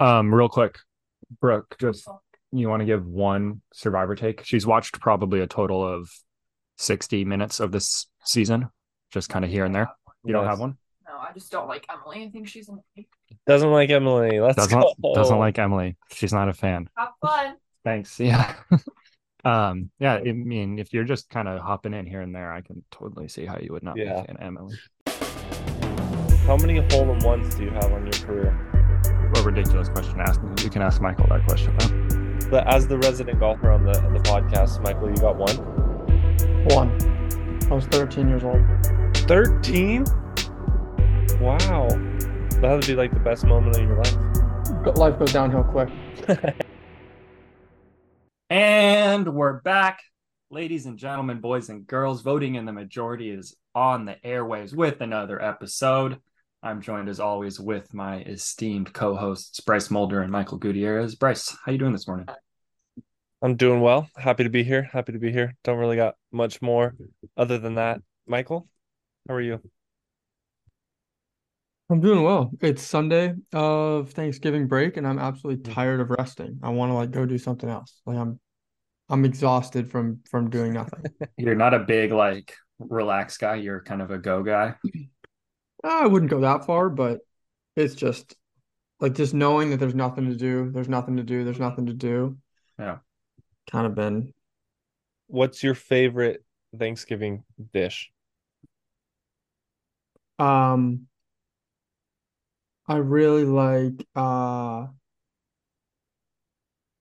Um, real quick, Brooke, just you want to give one survivor take? She's watched probably a total of 60 minutes of this season, just kind of here and there. You don't have one? No, I just don't like Emily. I think she's annoying. Doesn't like Emily. Let's Doesn't go. doesn't like Emily. She's not a fan. Have fun. Thanks. Yeah. um, yeah, I mean, if you're just kind of hopping in here and there, I can totally see how you would not be Yeah. a fan Emily. How many hole in ones do you have on your career? A ridiculous question to ask. You can ask Michael that question though. But as the resident golfer on the the podcast, Michael, you got one. One. I was 13 years old. 13? Wow. That would be like the best moment of your life. Go- Life goes downhill quick. And we're back, ladies and gentlemen, boys and girls. Voting in the majority is on the airwaves with another episode. I'm joined as always with my esteemed co-hosts Bryce Mulder and Michael Gutierrez. Bryce, how you doing this morning? I'm doing well. Happy to be here. Happy to be here. Don't really got much more other than that. Michael, how are you? I'm doing well. It's Sunday of Thanksgiving break, and I'm absolutely mm-hmm. tired of resting. I want to like go do something else. Like I'm, I'm exhausted from from doing nothing. You're not a big like relaxed guy. You're kind of a go guy. I wouldn't go that far, but it's just like just knowing that there's nothing to do, there's nothing to do, there's nothing to do. Yeah. Kind of been What's your favorite Thanksgiving dish? um I really like uh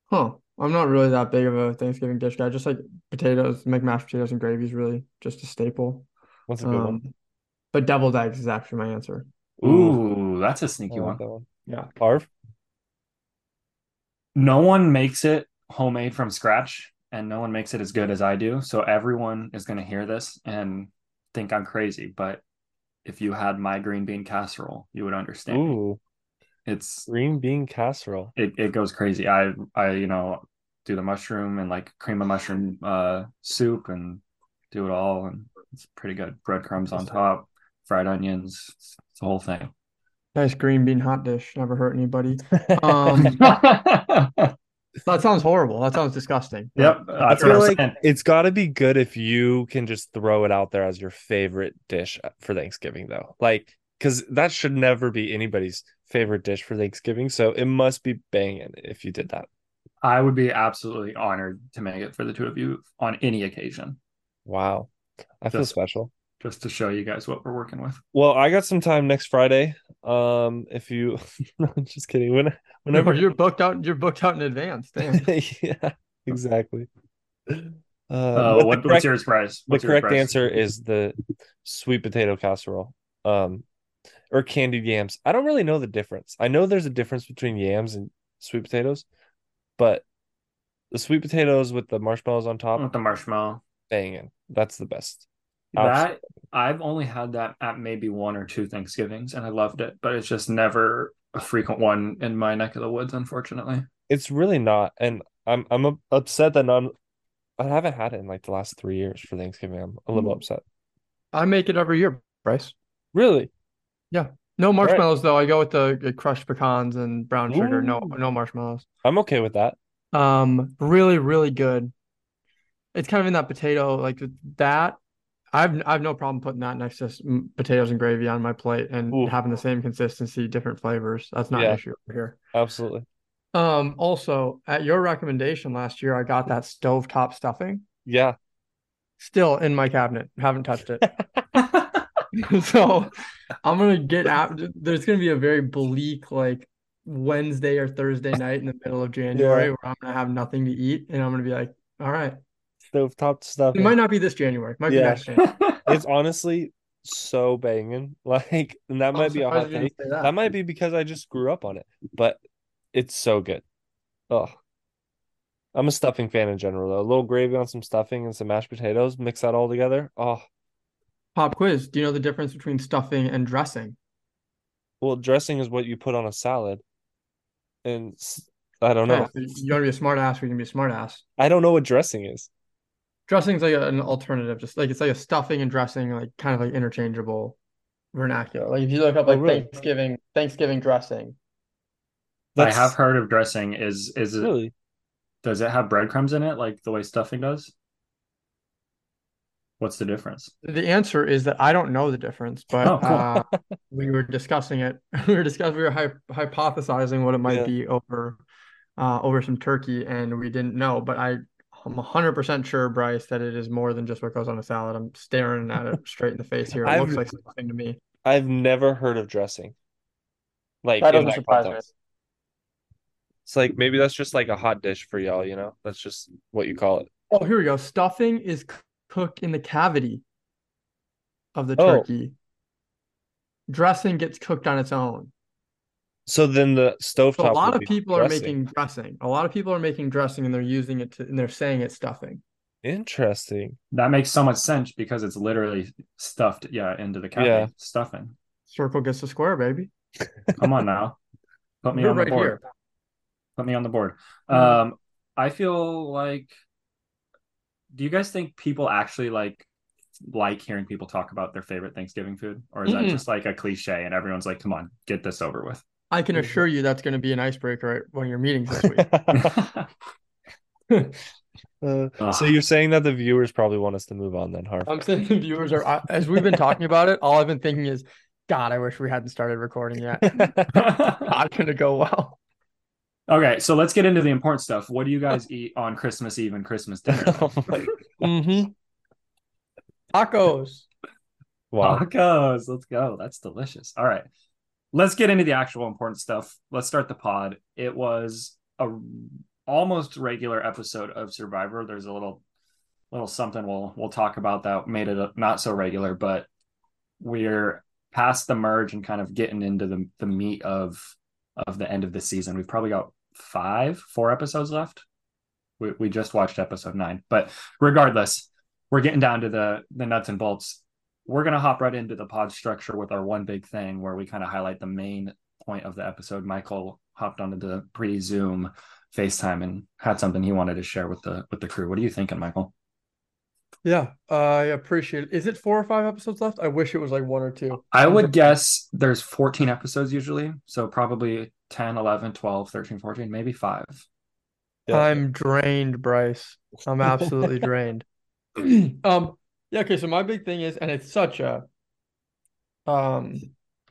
huh. I'm not really that big of a Thanksgiving dish guy. Just like potatoes, make mashed potatoes and gravy is really just a staple. What's a good one? But deviled eggs is actually my answer. Ooh, that's a sneaky like one. one. Yeah. Harv? No one makes it homemade from scratch, and no one makes it as good as I do. So everyone is going to hear this and think I'm crazy. But if you had my green bean casserole, you would understand. Ooh, It's green bean casserole. it, it goes crazy. I I you know do the mushroom and like cream of mushroom uh soup and do it all, and it's pretty good. Breadcrumbs on top, fried onions, it's, it's the whole thing. Nice green bean hot dish. Never hurt anybody. Um, that sounds horrible. That sounds disgusting. Yep, I feel like saying. it's got to be good if you can just throw it out there as your favorite dish for Thanksgiving, though. Like, because that should never be anybody's favorite dish for Thanksgiving. So it must be banging if you did that. I would be absolutely honored to make it for the two of you on any occasion, Wow. I feel Just- special. Just to show you guys what we're working with. Well, I got some time next Friday. Um, if you, no, just kidding. When, Whenever whenever, you're booked out, you're booked out in advance. Damn. yeah, exactly. Uh, Uh, the what, correct- what's yours, Bryce? The What's yours, correct Bryce? answer is the sweet potato casserole. Um, or candied yams. I don't really know the difference. I know there's a difference between yams and sweet potatoes, but the sweet potatoes with the marshmallows on top, with the marshmallow. banging. That's the best. That I've only had that at maybe one or two Thanksgivings, and I loved it, but it's just never a frequent one in my neck of the woods, unfortunately. It's really not, and I'm I'm upset that none. I haven't had it in like the last three years for Thanksgiving. I'm a little Mm. upset. I make it every year, Bryce. Really? Yeah. No marshmallows though. I go with the crushed pecans and brown sugar. No, no marshmallows. I'm okay with that. Um, really, really good. It's kind of in that potato, like that. I've I've no problem putting that next to s- m- potatoes and gravy on my plate and Ooh. having the same consistency, different flavors. That's not Yeah. an issue over here. Absolutely. Um, also at your recommendation last year, I got that stovetop stuffing. Yeah. Still in my cabinet. Haven't touched it. So I'm gonna get out. There's gonna be a very bleak like Wednesday or Thursday night in the middle of January Yeah. where I'm gonna have nothing to eat, and I'm gonna be like, all right. Stovetop stuff. It might not be this January. It might be Yeah. next January. It's honestly so banging. Like, and that I'm might be a hot take. that. That might be because I just grew up on it, but it's so good. Oh, I'm a stuffing fan in general, though. A little gravy on some stuffing and some mashed potatoes, mix that all together. Oh, Pop quiz. Do you know the difference between stuffing and dressing? well, dressing is what you put on a salad, and I don't know. Okay, so you want to be a smart ass, or you can be a smart ass. I don't know what dressing is. Dressing is like a- an alternative, just like it's like a stuffing and dressing, like kind of like interchangeable vernacular. Like if you look up Oh, like really? Thanksgiving, Thanksgiving dressing, I have heard of dressing. Is is it really does it have breadcrumbs in it like the way stuffing does? What's the difference? The answer is that I don't know the difference, but Oh, cool. uh, we were discussing it. We were discussing, we were hy- hypothesizing what it might Yeah. be over, uh, over some turkey, and we didn't know. But I, I'm 100% sure, Bryce, that it is more than just what goes on a salad. I'm staring at it straight in the face here. It I've- looks like something to me. I've never heard of dressing. Like That doesn't surprise me. It's like maybe that's just like a hot dish for y'all, you know? That's just what you call it. Oh, here we go. Stuffing is cooked in the cavity of the Oh. turkey. Dressing gets cooked on its own. So then the stovetop. So a lot of be people are making dressing. A lot of people are making dressing and they're using it to, and they're saying it's stuffing. Interesting. That makes so much sense because it's literally stuffed, yeah, into the cavity. Yeah. Stuffing. Circle gets the square, baby. Come on now. Put me We're on the board. here. Put me on the board. Mhm. Um, I feel like do you guys think people actually like like hearing people talk about their favorite Thanksgiving food? Or is that Mm-mm. just like a cliche and everyone's like, come on, get this over with? I can assure you that's going to be an icebreaker at one of your meetings this week. Uh, Ugh. so you're saying that the viewers probably want us to move on then, Harv? I'm saying the viewers are, as we've been talking about it, all I've been thinking is, God, I wish we hadn't started recording yet. Not going to go well. okay, so let's get into the important stuff. What do you guys eat on Christmas Eve and Christmas dinner? oh Mm-hmm. Tacos. wow. Tacos. Let's go. That's delicious. All right. Let's get into the actual important stuff. Let's start the pod. It was a almost regular episode of Survivor. There's a little little something we'll we'll talk about that made it not so regular, but we're past the merge and kind of getting into the the meat of of the end of the season. We've probably got five, four episodes left. We we just watched episode nine, but regardless, we're getting down to the the nuts and bolts we're going to hop right into the pod structure with our one big thing where we kind of highlight the main point of the episode. Michael hopped onto the pre Zoom FaceTime and had something he wanted to share with the with the crew. What are you thinking, Michael? Yeah, I appreciate it. Is it four or five episodes left? I wish it was like one or two. I would guess there's 14 episodes usually, so probably 10, 11, 12, 13, 14, maybe 5. Yeah. I'm drained, Bryce. I'm absolutely drained. um, yeah, okay, so my big thing is, and it's such a um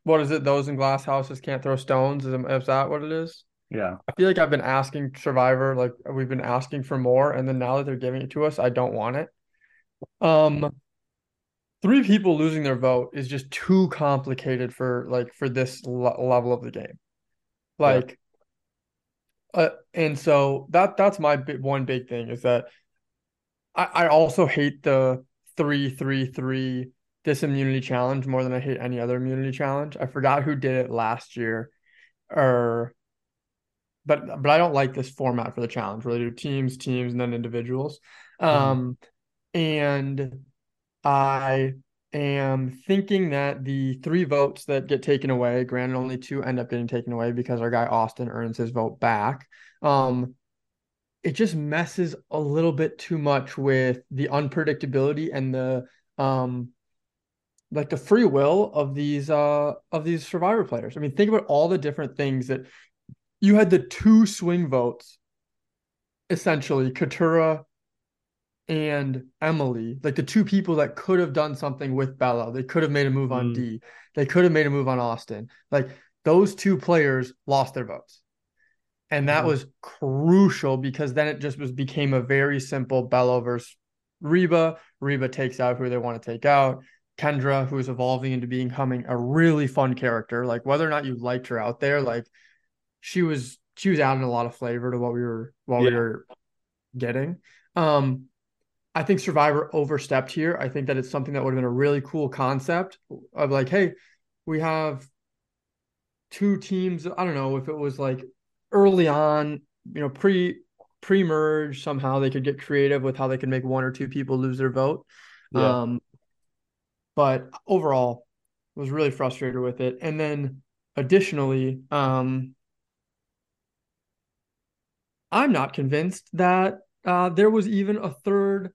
what is it? Those in glass houses can't throw stones. Is, is that what it is? Yeah. I feel like I've been asking Survivor, like we've been asking for more, and then now that they're giving it to us, I don't want it. Um, three people losing their vote is just too complicated for like for this le- level of the game. Like, uh, and so that that's my big, one big thing is that I I also hate the three three three this immunity challenge more than I hate any other immunity challenge. I forgot who did it last year, or but but I don't like this format for the challenge where they do teams, teams, and then individuals. Um, and I am thinking that the three votes that get taken away, granted only two end up getting taken away because our guy Austin earns his vote back. Um, it just messes a little bit too much with the unpredictability and the um like the free will of these uh of these survivor players. I mean, think about all the different things that you had the two swing votes, essentially, Katurah and Emily, like the two people that could have done something with Belo. They could have made a move on Mm. D. They could have made a move on Austin. Like those two players lost their votes. And that Mhm. was crucial because then it just was became a very simple Belo versus Reba. Reba takes out who they want to take out. Kendra, who's evolving into becoming a really fun character. Like whether or not you liked her out there, like she was she was adding a lot of flavor to what we were what we were getting. Um I think Survivor overstepped here. I think that it's something that would have been a really cool concept of like, hey, we have two teams. I don't know if it was like early on, you know, pre pre merge, somehow they could get creative with how they could make one or two people lose their vote. Yeah. Um, but overall, was really frustrated with it. And then additionally, um, I'm not convinced that uh, there was even a third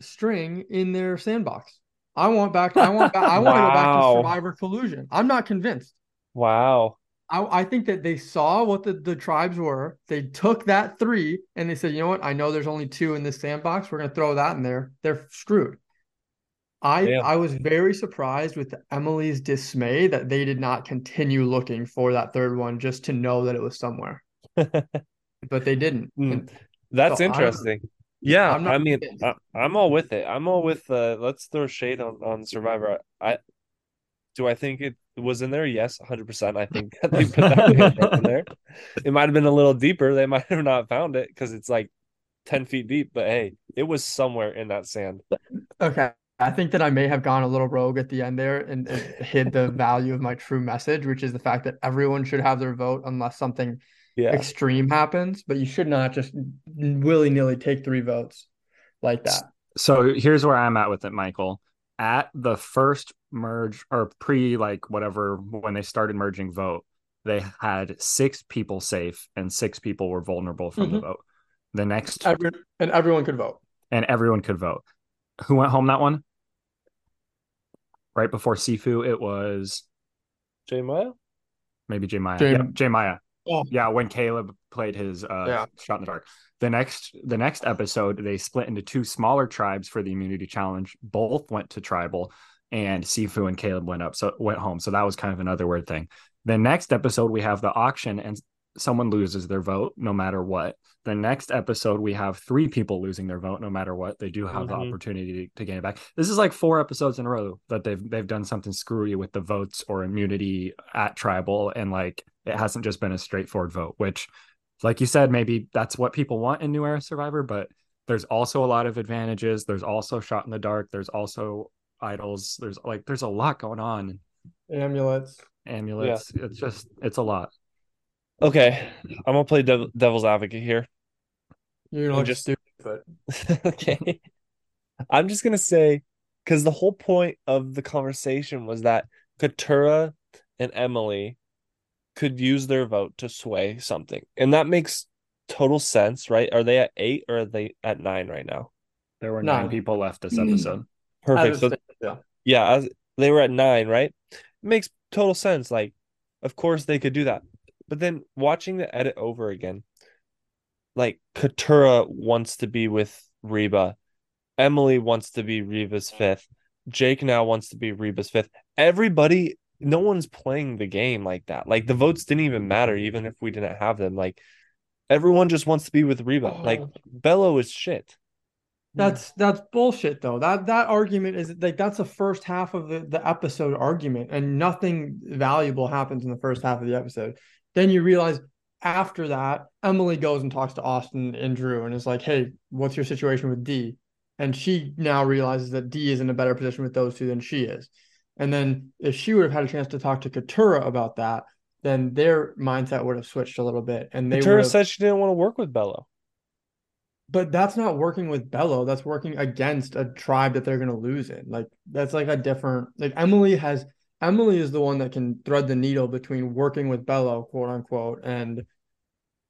string in their sandbox. I want back. I want. Back, I want to go back to Survivor Collusion. I'm not convinced. Wow. I, I think that they saw what the, the tribes were. They took that three and they said, you know what? I know there's only two in this sandbox. We're gonna throw that in there. They're screwed. I Damn. I was very surprised with Emily's dismay that they did not continue looking for that third one just to know that it was somewhere. But they didn't. Mm. That's So I'm- interesting. Yeah, I'm I mean, convinced. I, I'm all with it. I'm all with uh let's throw shade on on Survivor. I do I think it was in there? Yes, 100%. I think that they put that in there. It might have been a little deeper. They might have not found it because it's like 10 feet deep, but hey, it was somewhere in that sand. Okay. I think that I may have gone a little rogue at the end there and, and hid the value of my true message, which is the fact that everyone should have their vote unless something Yeah. extreme happens, but you should not just willy nilly take three votes like that. So here's where I'm at with it, Michael. At the first merge or pre like whatever when they started merging vote, they had six people safe and six people were vulnerable from the Mhm. vote. The next Every, and everyone could vote. and everyone could vote. Who went home that one? Right before Sifu, it was J Maya? maybe J Maya. J- Yep, J Maya. Oh. Yeah, when Caleb played his uh Yeah. shot in the dark. The next the next episode, they split into two smaller tribes for the immunity challenge. Both went to tribal, and Sifu and Caleb went up, so went home. So that was kind of another weird thing. The next episode, we have the auction, and someone loses their vote no matter what. The next episode, we have three people losing their vote no matter what. They do have the Mhm. opportunity to, to gain it back. This is like four episodes in a row that they've they've done something screwy with the votes or immunity at tribal, and like it hasn't just been a straightforward vote. Which, like you said, maybe that's what people want in New Era Survivor, but there's also a lot of advantages. There's also shot in the dark. There's also idols. There's like there's a lot going on. Amulets. Amulets. It's just it's a lot. Okay. I'm gonna play dev- devil's advocate here. You're gonna And look just- stupid, but okay. I'm just gonna say because the whole point of the conversation was that Katurah and Emily could use their vote to sway something, and that makes total sense, right? Are they at eight or are they at nine right now? There were Nine. nine people left this episode. Mm-hmm. Perfect. So it yeah. yeah, as they were at nine, right? It makes total sense. Like, of course they could do that. But then watching the edit over again, like Katurah wants to be with Reba, Emily wants to be Reba's fifth, Jake now wants to be Reba's fifth. Everybody, no one's playing the game like that. Like the votes didn't even matter, mm-hmm. even if we didn't have them. Like everyone just wants to be with Reba. Oh. Like Oh. Belo is shit. That's that's bullshit though. That that argument is like that's the first half of the, the episode argument, and nothing valuable happens in the first half of the episode. Then you realize after that, Emily goes and talks to Austin and Drew and is like, Hey, what's your situation with D? And she now realizes that D is in a better position with those two than she is. And then if she would have had a chance to talk to Katurah about that, then their mindset would have switched a little bit. And they would Katura said she didn't want to work with Belo. but that's not working with Belo. That's working against a tribe that they're going to lose in. Like that's like a different. Like Emily has. Emily is the one that can thread the needle between working with Belo, quote unquote, and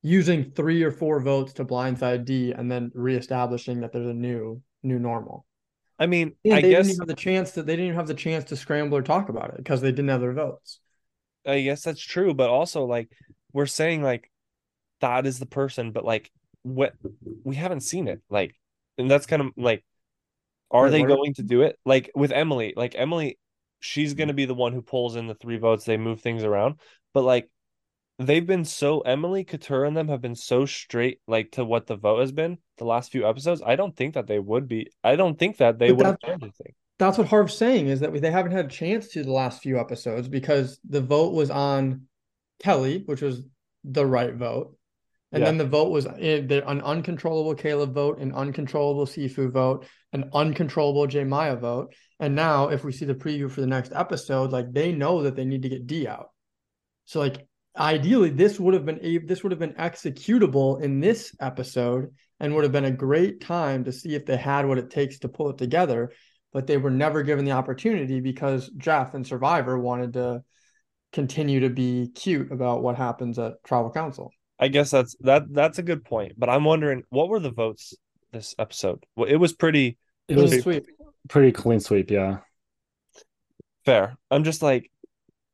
using three or four votes to blindside D, and then reestablishing that there's a new new normal. I mean, And I they guess didn't even have the chance that They didn't even have the chance to scramble or talk about it because they didn't have their votes. I guess that's true, but also like we're saying like that is the person, but like what we haven't seen it. Like and that's kind of like are Wait, they are- going to do it? Like with Emily, like Emily, she's gonna be the one who pulls in the three votes, they move things around. But like they've been so Emily, Katurah, and them have been so straight like to what the vote has been the last few episodes. I don't think that they would be I don't think that they But would have that's- done anything. That's what Harv's saying is that we, they haven't had a chance to the last few episodes because the vote was on Kelly, which was the right vote. And Yeah. then the vote was eh, an uncontrollable Caleb vote, an uncontrollable Sifu vote, an uncontrollable J Maya vote. And now, if we see the preview for the next episode, like they know that they need to get D out. So, like, ideally, this would have been a this would have been executable in this episode and would have been a great time to see if they had what it takes to pull it together. But they were never given the opportunity because Jeff and Survivor wanted to continue to be cute about what happens at Tribal Council. I guess that's that that's a good point. But I'm wondering what were the votes this episode? Well, it was pretty It Clean was sweep. pretty clean sweep, yeah. fair. I'm just like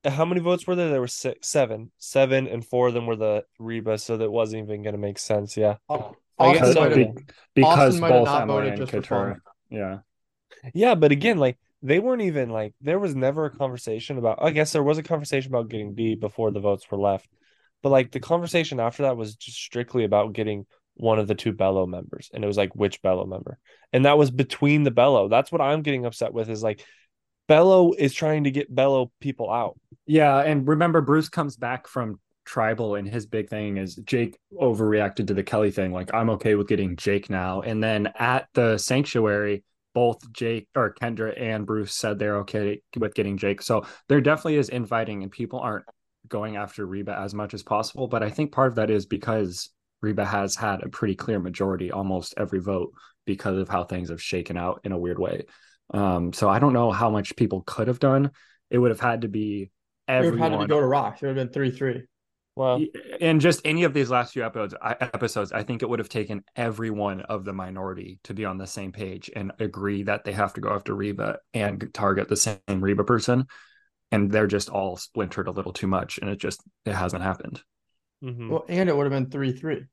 how many votes were there? There were six, seven, seven, and four of them were the Reba, so that wasn't even going to make sense. Yeah, Oh, I guess Austin so. might have, Be- because Austin might both not Emily voted and just for fun. Yeah. yeah, but again, like they weren't even like there was never a conversation about. I guess there was a conversation about getting D before the votes were left, but like the conversation after that was just strictly about getting one of the two Belo members, and it was like which Belo member, and that was between the Belo. That's what I'm getting upset with is like Belo is trying to get Belo people out. Yeah, and remember Bruce comes back from tribal and his big thing is Jake overreacted to the Kelly thing. Like I'm okay with getting Jake now. And then at the sanctuary, both Jake or Kendra and Bruce said they're okay with getting Jake. So there definitely is inviting and people aren't going after Reba as much as possible. But I think part of that is because Reba has had a pretty clear majority almost every vote because of how things have shaken out in a weird way. Um, so I don't know how much people could have done. It would have had to be it would have everyone had to go to rocks. It would have been three three. Well, and just any of these last few episodes I, episodes i think it would have taken every one of the minority to be on the same page and agree that they have to go after reba and target the same reba person and they're just all splintered a little too much and it just it hasn't happened mhm. Well, and it would have been three three.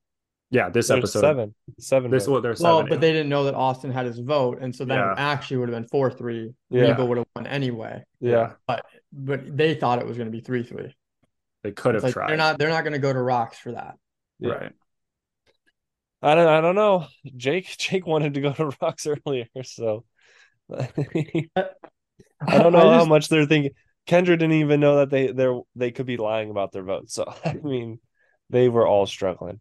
Yeah this There's episode seven, seven. this votes. well there's Well, seven but they didn't know that Austin had his vote, and so then Yeah. actually would have been four three. Yeah. Reba would have won anyway, yeah. but but they thought it was going to be three three. they could have Like tried they're not they're not going to go to rocks for that. Yeah. right I don't I don't know. Jake Jake wanted to go to Rocks earlier, so I don't know how just- much they're thinking. Kendra didn't even know that they they they could be lying about their vote. So I mean, they were all struggling.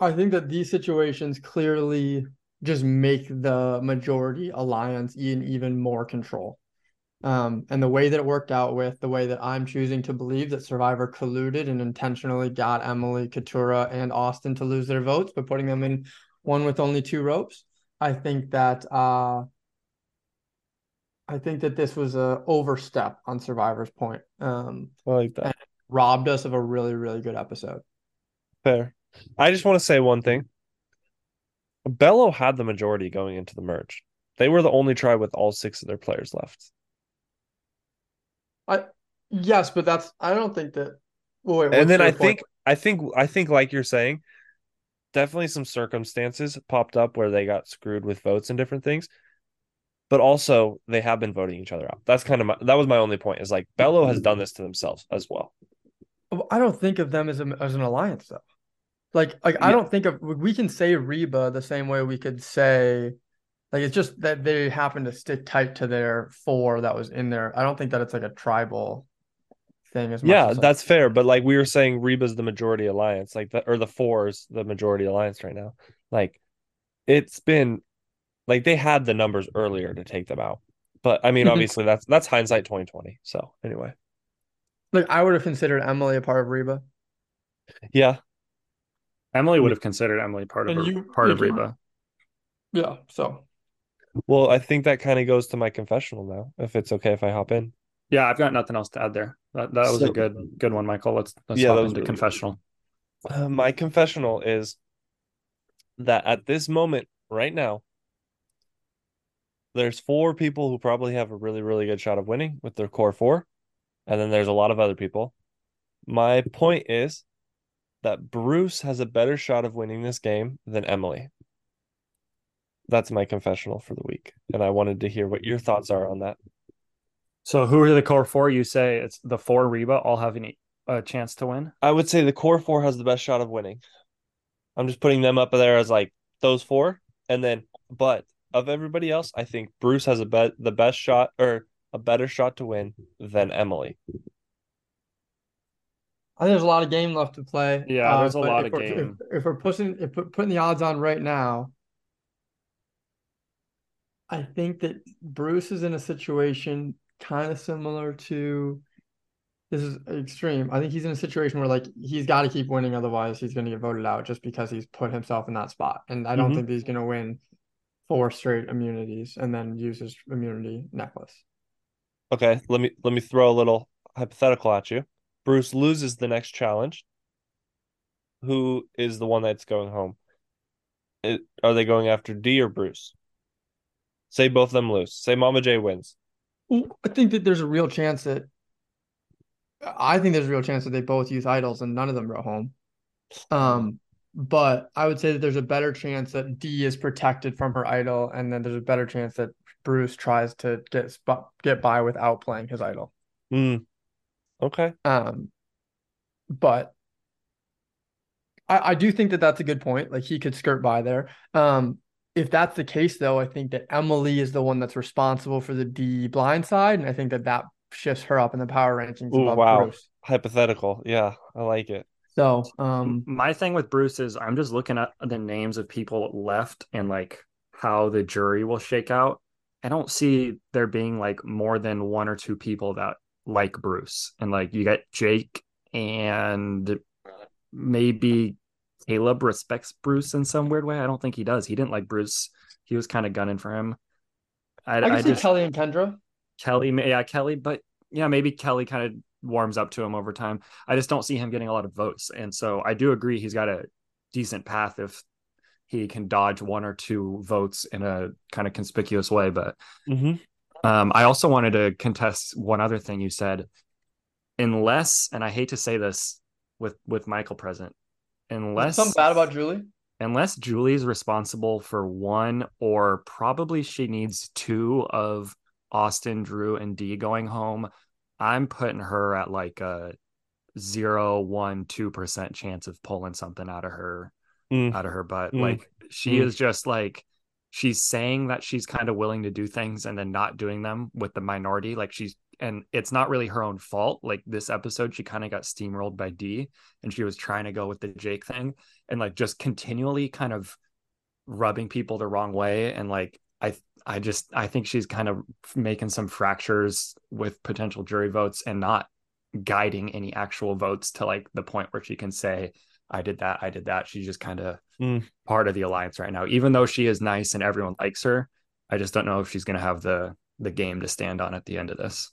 I think that these situations clearly just make the majority alliance in even more control. Um, and the way that it worked out with the way that I'm choosing to believe that Survivor colluded and intentionally got Emily, Katurah, and Austin to lose their votes by putting them in one with only two ropes. I think that uh, I think that this was a overstep on Survivor's point. Um, I like that. robbed us of a really, really good episode. Fair. I just want to say one thing. Belo had the majority going into the merge. They were the only tribe with all six of their players left. I yes, but that's I don't think that. Well, wait, and then I point? think I think I think like you're saying, definitely some circumstances popped up where they got screwed with votes and different things. But also they have been voting each other out. That's kind of my, that was my only point. Is like Belo has done this to themselves as well. Well, I don't think of them as a, as an alliance though. Like like I don't think of we can say Reba the same way we could say like it's just that they happen to stick tight to their four that was in there. I don't think that it's like a tribal thing as much Yeah, as, like- that's fair. But like we were saying, Reba's the majority alliance, like the or the fours the majority alliance right now. Like it's been like they had the numbers earlier to take them out. But I mean, obviously that's that's hindsight twenty twenty. So anyway, like I would have considered Emily a part of Reba. yeah, emily would have considered emily part of And her, you- part of you- reba Yeah, so Well, I think that kind of goes to my confessional now. If it's okay if I hop in. yeah i've got nothing else to add there that, that was So- a good good one michael let's let's Yeah, hop into really confessional Uh, my confessional is that at this moment, right now, there's four people who probably have a really, really good shot of winning with their core four. And then there's a lot of other people. My point is that Bruce has a better shot of winning this game than Emily. That's my confessional for the week. And I wanted to hear what your thoughts are on that. so who are the core four you say it's the four reba all having a chance to win I would say the core four has the best shot of winning. I'm just putting them up there as like those four, and then but of everybody else, I think Bruce has a bet the best shot or a better shot to win than Emily. I think there's a lot of game left to play. Yeah, there's a lot if of we're- game. If, if we're pushing, if we're putting the odds on right now, I think that Bruce is in a situation kind of similar to. This is extreme. I think he's in a situation where like he's got to keep winning, otherwise he's going to get voted out just because he's put himself in that spot. And I don't Mhm. think he's going to win four straight immunities and then use his immunity necklace. Okay, let me let me throw a little hypothetical at you. Bruce loses the next challenge. Who is the one that's going home? It, are they going after D or Bruce? Say both of them lose. Say Mama J wins. I think that there's a real chance that I think there's a real chance that they both use idols and none of them wrote home. Um, but I would say that there's a better chance that D is protected from her idol, and then there's a better chance that Bruce tries to get get by without playing his idol. Mm. Okay. Um, but I, I do think that that's a good point. Like he could skirt by there. Um, if that's the case, though, I think that Emily is the one that's responsible for the D blind side, and I think that that shifts her up in the power rankings Ooh, above wow. Bruce. Hypothetical. Yeah, I like it. So, um, My thing with Bruce is I'm just looking at the names of people left and like how the jury will shake out. I don't see there being like more than one or two people that like Bruce. And like you got Jake and maybe Caleb respects Bruce in some weird way. I don't think he does. He didn't like Bruce. He was kind of gunning for him. I, I I see just Kelly and Kendra. Kelly, yeah, Kelly, but yeah, maybe Kelly kind of warms up to him over time. I just don't see him getting a lot of votes. And so I do agree he's got a decent path if he can dodge one or two votes in a kind of conspicuous way. But hmm um, I also wanted to contest one other thing you said. Unless, and I hate to say this with with Michael present, unless Something bad about Julie. unless Julie's responsible for one or probably she needs two of Austin, Drew, and D going home, I'm putting her at like a zero, one, two percent chance of pulling something out of her Mm. out of her butt. Mm. Like she Mm. is just like she's saying that she's kind of willing to do things and then not doing them with the minority. Like she's and it's not really her own fault. Like this episode, she kind of got steamrolled by D and she was trying to go with the Jake thing and like just continually kind of rubbing people the wrong way. And like I I just I think she's kind of making some fractures with potential jury votes and not guiding any actual votes to like the point where she can say, I did that, I did that. She's just kind of Mm. part of the alliance right now. Even though she is nice and everyone likes her, I just don't know if she's gonna have the the game to stand on at the end of this.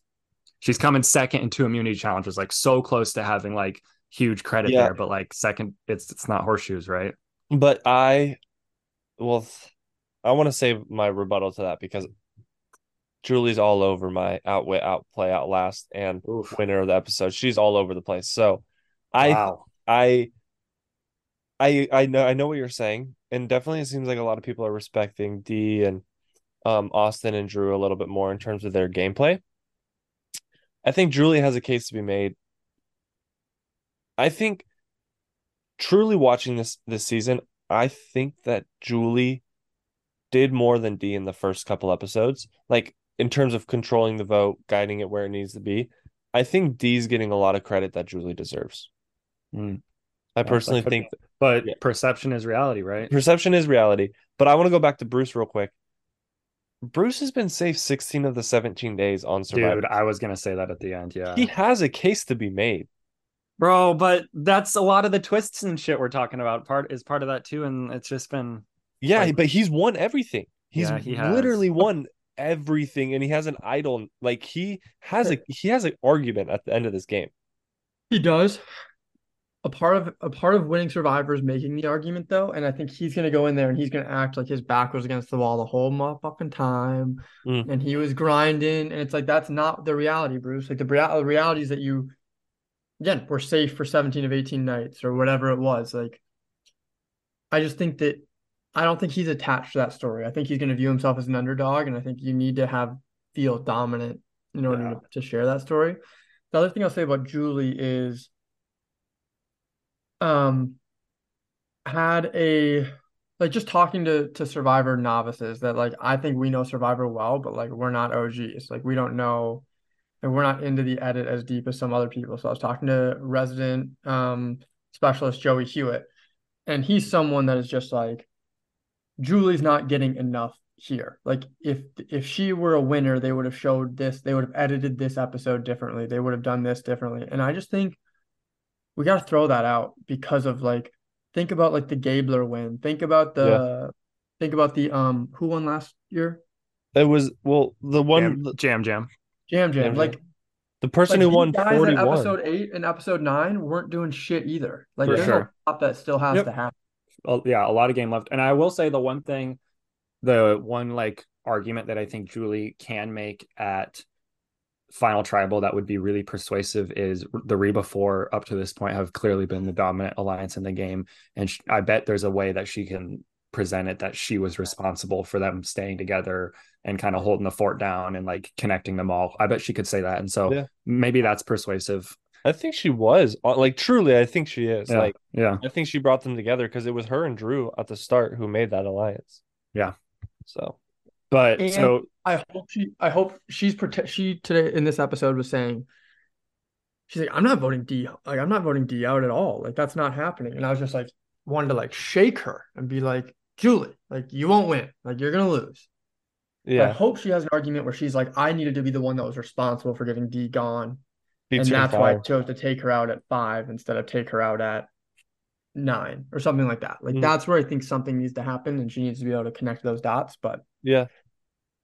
She's coming second in two immunity challenges, like so close to having like huge credit Yeah. there, but like second, it's it's not horseshoes, right? But I, well, I want to save my rebuttal to that because Julie's all over my outwit, outplay, outlast, and Oof. winner of the episode. She's all over the place. So, I, wow. I, I, I know, I know what you're saying, and definitely it seems like a lot of people are respecting D and um Austin and Drew a little bit more in terms of their gameplay. I think Julie has a case to be made. I think truly watching this this season, I think that Julie did more than D in the first couple episodes. Like in terms of controlling the vote, guiding it where it needs to be. I think D's getting a lot of credit that Julie deserves. Mm. I personally think But Yeah. perception is reality, right? perception is reality. But I want to go back to Bruce real quick. Bruce has been safe 16 of the 17 days on Survivor. Dude, I was gonna say that at the end. Yeah. He has a case to be made. Bro, but that's a lot of the twists and shit we're talking about. Part is part of that too, and it's just been Yeah, Like- but he's won everything. He's Yeah, he has. literally won everything, and he has an idol. Like he has a he has an argument at the end of this game. He does. A part of a part of winning Survivor is making the argument though, and I think he's gonna go in there and he's gonna act like his back was against the wall the whole motherfucking time, Mm. and he was grinding, and it's like that's not the reality, Bruce. Like the, rea- the reality is that you, again, were safe for 17 of 18 nights or whatever it was. Like, I just think that I don't think he's attached to that story. I think he's gonna view himself as an underdog, and I think you need to have feel dominant in order Yeah. to, to share that story. The other thing I'll say about Julie is um had a like just talking to to survivor novices that like I think we know survivor well but like we're not OGs like we don't know and we're not into the edit as deep as some other people. So I was talking to resident um specialist Joey Hewitt and he's someone that is just like Julie's not getting enough here. Like if if she were a winner they would have showed this they would have edited this episode differently. They would have done this differently. And I just think we got to throw that out because of like think about like the Gabler win. Think about the think about the um who won last year? It was well the one jam, jam, jam. Yam Yam. Yam Yam. Like the person like who won guys forty in episode eight and episode nine weren't doing shit either. Like For there's sure. a lot that still has Yep. to happen. Oh, yeah, a lot of game left. And I will say the one thing, the one like argument that I think Julie can make at final tribal that would be really persuasive is the Reba Four up to this point have clearly been the dominant alliance in the game, and sh- I bet there's a way that she can present it that she was responsible for them staying together and kind of holding the fort down and like connecting them all. I bet she could say that, and so Yeah. maybe that's persuasive. I think she was uh, like truly. I think she is. Yeah, Like yeah, I think she brought them together because it was her and Drew at the start who made that alliance. Yeah. So but And- so I hope she I hope she's protect she today in this episode was saying she's like, I'm not voting D like I'm not voting D out at all. Like that's not happening. And I was just like wanted to like shake her and be like, Julie, like you won't win. Like you're gonna lose. But I hope she has an argument where she's like, I needed to be the one that was responsible for getting D gone. beats and that's why I chose to take her out at five instead of take her out at nine or something like that. Like Mhm. that's where I think something needs to happen and she needs to be able to connect those dots. But Yeah,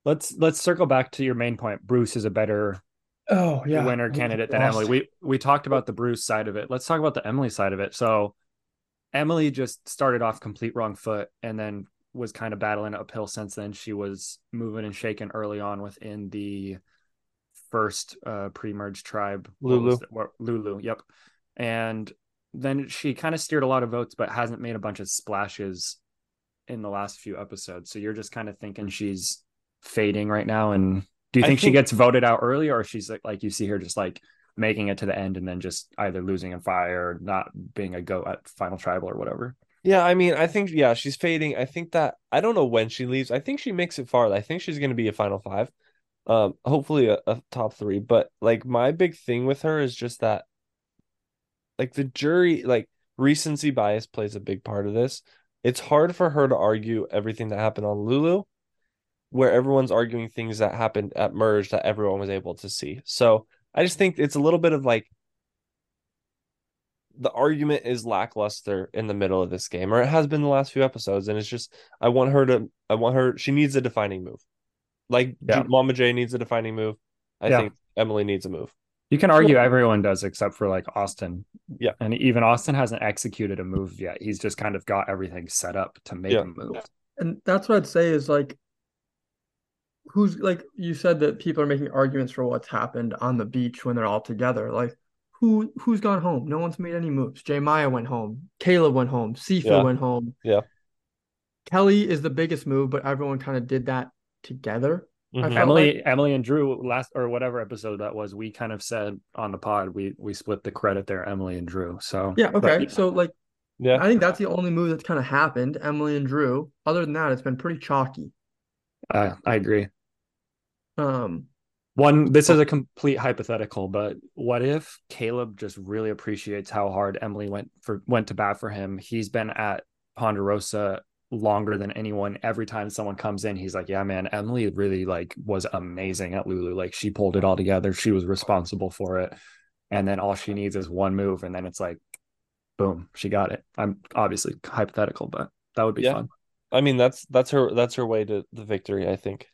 let's let's circle back to your main point. Bruce is a better oh yeah. winner candidate than Emily. We we talked about the Bruce side of it. Let's talk about the Emily side of it. So Emily just started off complete wrong foot and then was kind of battling uphill since then. She was moving and shaking early on within the first uh pre-merge tribe. Lulu. was it? What- Lulu, yep. And then she kind of steered a lot of votes, but hasn't made a bunch of splashes in the last few episodes. So you're just kind of thinking she's fading right now. And do you I think, she gets voted out early, or she's like like you see her just like making it to the end and then just either losing in fire or not being a go at final tribal or whatever? yeah. I mean, I think yeah, she's fading. I think that I don't know when she leaves. I think she makes it far. I think she's going to be a final five, um, hopefully a, a top three. But like my big thing with her is just that, like the jury, like recency bias plays a big part of this. It's hard for her to argue everything that happened on Lulu, where everyone's arguing things that happened at Merge that everyone was able to see. So I just think it's a little bit of like the argument is lackluster in the middle of this game, or it has been the last few episodes, and it's just I want her to I want her she needs a defining move. Like Yeah. Mama J needs a defining move. I Yeah. think Emily needs a move. You can argue everyone does except for like Austin. Yeah. And even Austin hasn't executed a move yet. He's just kind of got everything set up to make Yeah. a move. And that's what I'd say is like, who's like you said that people are making arguments for what's happened on the beach when they're all together. Like, who who's gone home? No one's made any moves. J Maya went home. Caleb went home. Sifu Yeah. went home. Yeah. Kelly is the biggest move, but everyone kind of did that together. I Mhm. felt Emily, Emily and Drew last or whatever episode that was, we kind of said on the pod, we we split the credit there, Emily and Drew. So Yeah, but- okay. So like Yeah. I think that's the only move that's kind of happened, Emily and Drew. Other than that, it's been pretty chalky. uh, I agree. Um One, this is a complete hypothetical, but what if Caleb just really appreciates how hard Emily went for went to bat for him? He's been at Ponderosa longer than anyone. Every time someone comes in, he's like, "Yeah, man, Emily really like was amazing at Lulu. Like she pulled it all together. She was responsible for it." And then all she needs is one move, and then it's like, boom, she got it. I'm obviously hypothetical, but that would be Yeah. fun. I mean that's that's her that's her way to the victory, I think.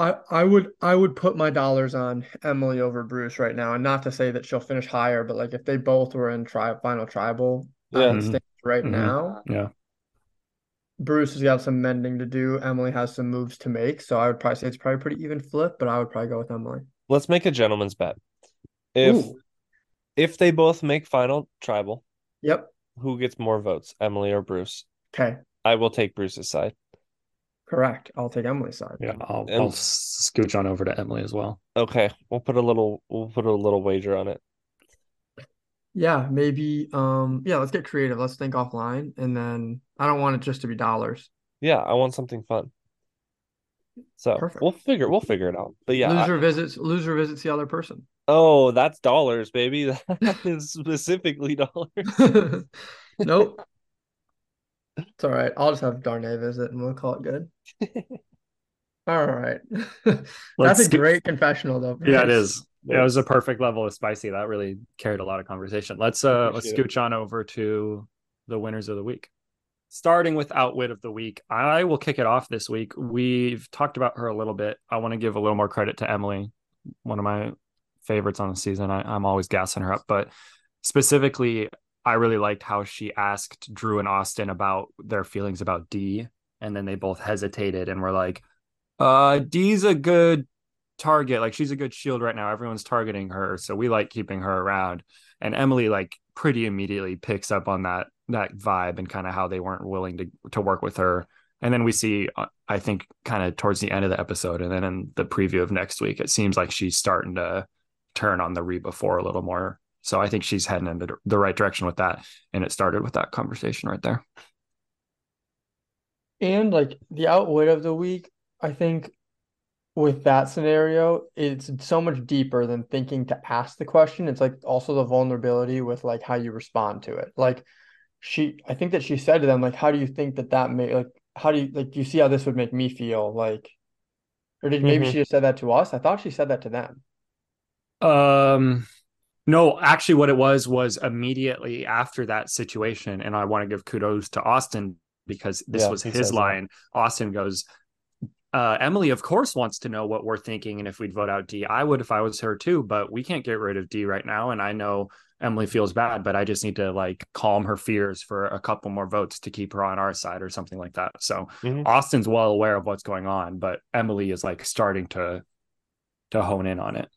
I, I would I would put my dollars on Emily over Bruce right now, and not to say that she'll finish higher, but like if they both were in tri final tribal Yeah. as it stands right Mhm. now, Yeah. Bruce has got some mending to do. Emily has some moves to make, so I would probably say it's probably pretty even flip, but I would probably go with Emily. Let's make a gentleman's bet. If Ooh. if they both make final tribal, Yep. who gets more votes, Emily or Bruce? Okay. I will take Bruce's side. Correct. I'll take Emily's side. Yeah. I'll, And- I'll scooch on over to Emily as well. Okay, we'll put a little we'll put a little wager on it. Yeah, maybe um yeah, let's get creative. Let's think offline and then I don't want it just to be dollars. Yeah, I want something fun. So Perfect. we'll figure we'll figure it out. But yeah, I- loser visits loser visits the other person. oh, that's dollars, baby. That is specifically dollars. Nope. It's all right. I'll just have Darnay visit and we'll call it good. All right. That's Let's a skip- great confessional though. Yeah, it is. Yeah, it was a perfect level of spicy. That really carried a lot of conversation. Let's uh let's Appreciate it. scooch on over to the winners of the week. Starting with outwit of the week, I will kick it off this week. We've talked about her a little bit. I want to give a little more credit to Emily, one of my favorites on the season. I, I'm always gassing her up, but specifically, I really liked how she asked Drew and Austin about their feelings about D, and then they both hesitated and were like, "Uh, D's a good target. Like she's a good shield right now. Everyone's targeting her, so we like keeping her around. And Emily like pretty immediately picks up on that that vibe and kind of how they weren't willing to to work with her. And then we see, uh, I think, kind of towards the end of the episode, and then in the preview of next week, it seems like she's starting to turn on the Reba four a little more. So I think she's heading in the, the right direction with that. And it started with that conversation right there. And like the outwit of the week, I think with that scenario, it's so much deeper than thinking to ask the question. It's like also the vulnerability with like how you respond to it. Like she, I think that she said to them, like, how do you think that that may, like, how do you, like, do you see how this would make me feel? Like, or did maybe Mhm. she just said that to us? I thought she said that to them. Um, no, actually, what it was was immediately after that situation, and I want to give kudos to Austin because this Yeah, was his says that. line. Austin goes, uh, Emily, of course, wants to know what we're thinking, and if we'd vote out D, I would if I was her too. But we can't get rid of D right now, and I know Emily feels bad, but I just need to like calm her fears for a couple more votes to keep her on our side or something like that. So Mhm. Austin's well aware of what's going on, but Emily is like starting to to hone in on it.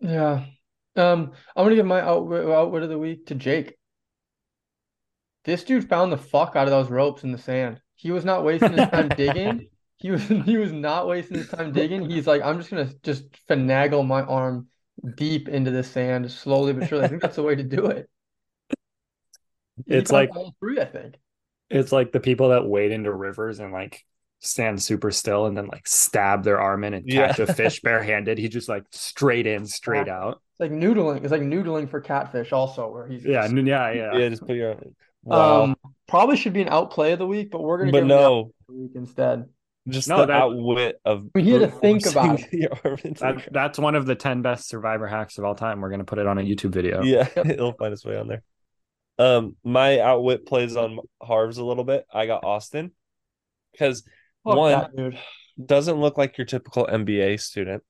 Yeah. Um, I'm gonna give my outwit, outwit of the week to Jake. This dude found the fuck out of those ropes in the sand. He was not wasting his time digging. He was he was not wasting his time digging. He's like, I'm just gonna just finagle my arm deep into the sand slowly but surely. I think that's the way to do it. He It's like- all three, I think. It's like the people that wade into rivers and like stand super still and then like stab their arm in and Yeah. catch a fish barehanded. He just like straight in, straight out. It's like noodling. It's like noodling for catfish also, where he's Yeah, just- yeah, yeah. Yeah, just put your wow. um probably should be an outplay of the week, but we're gonna but give him the no, of the week instead. just No, the that- outwit of We need to think about forcing your arm into the That, that's one of the 10 best survivor hacks of all time. We're gonna put it on a YouTube video. Yeah, Yep. it'll find its way on there. Um, my outwit plays on Harv's a little bit. I got Austin because one that dude. doesn't look like your typical MBA student,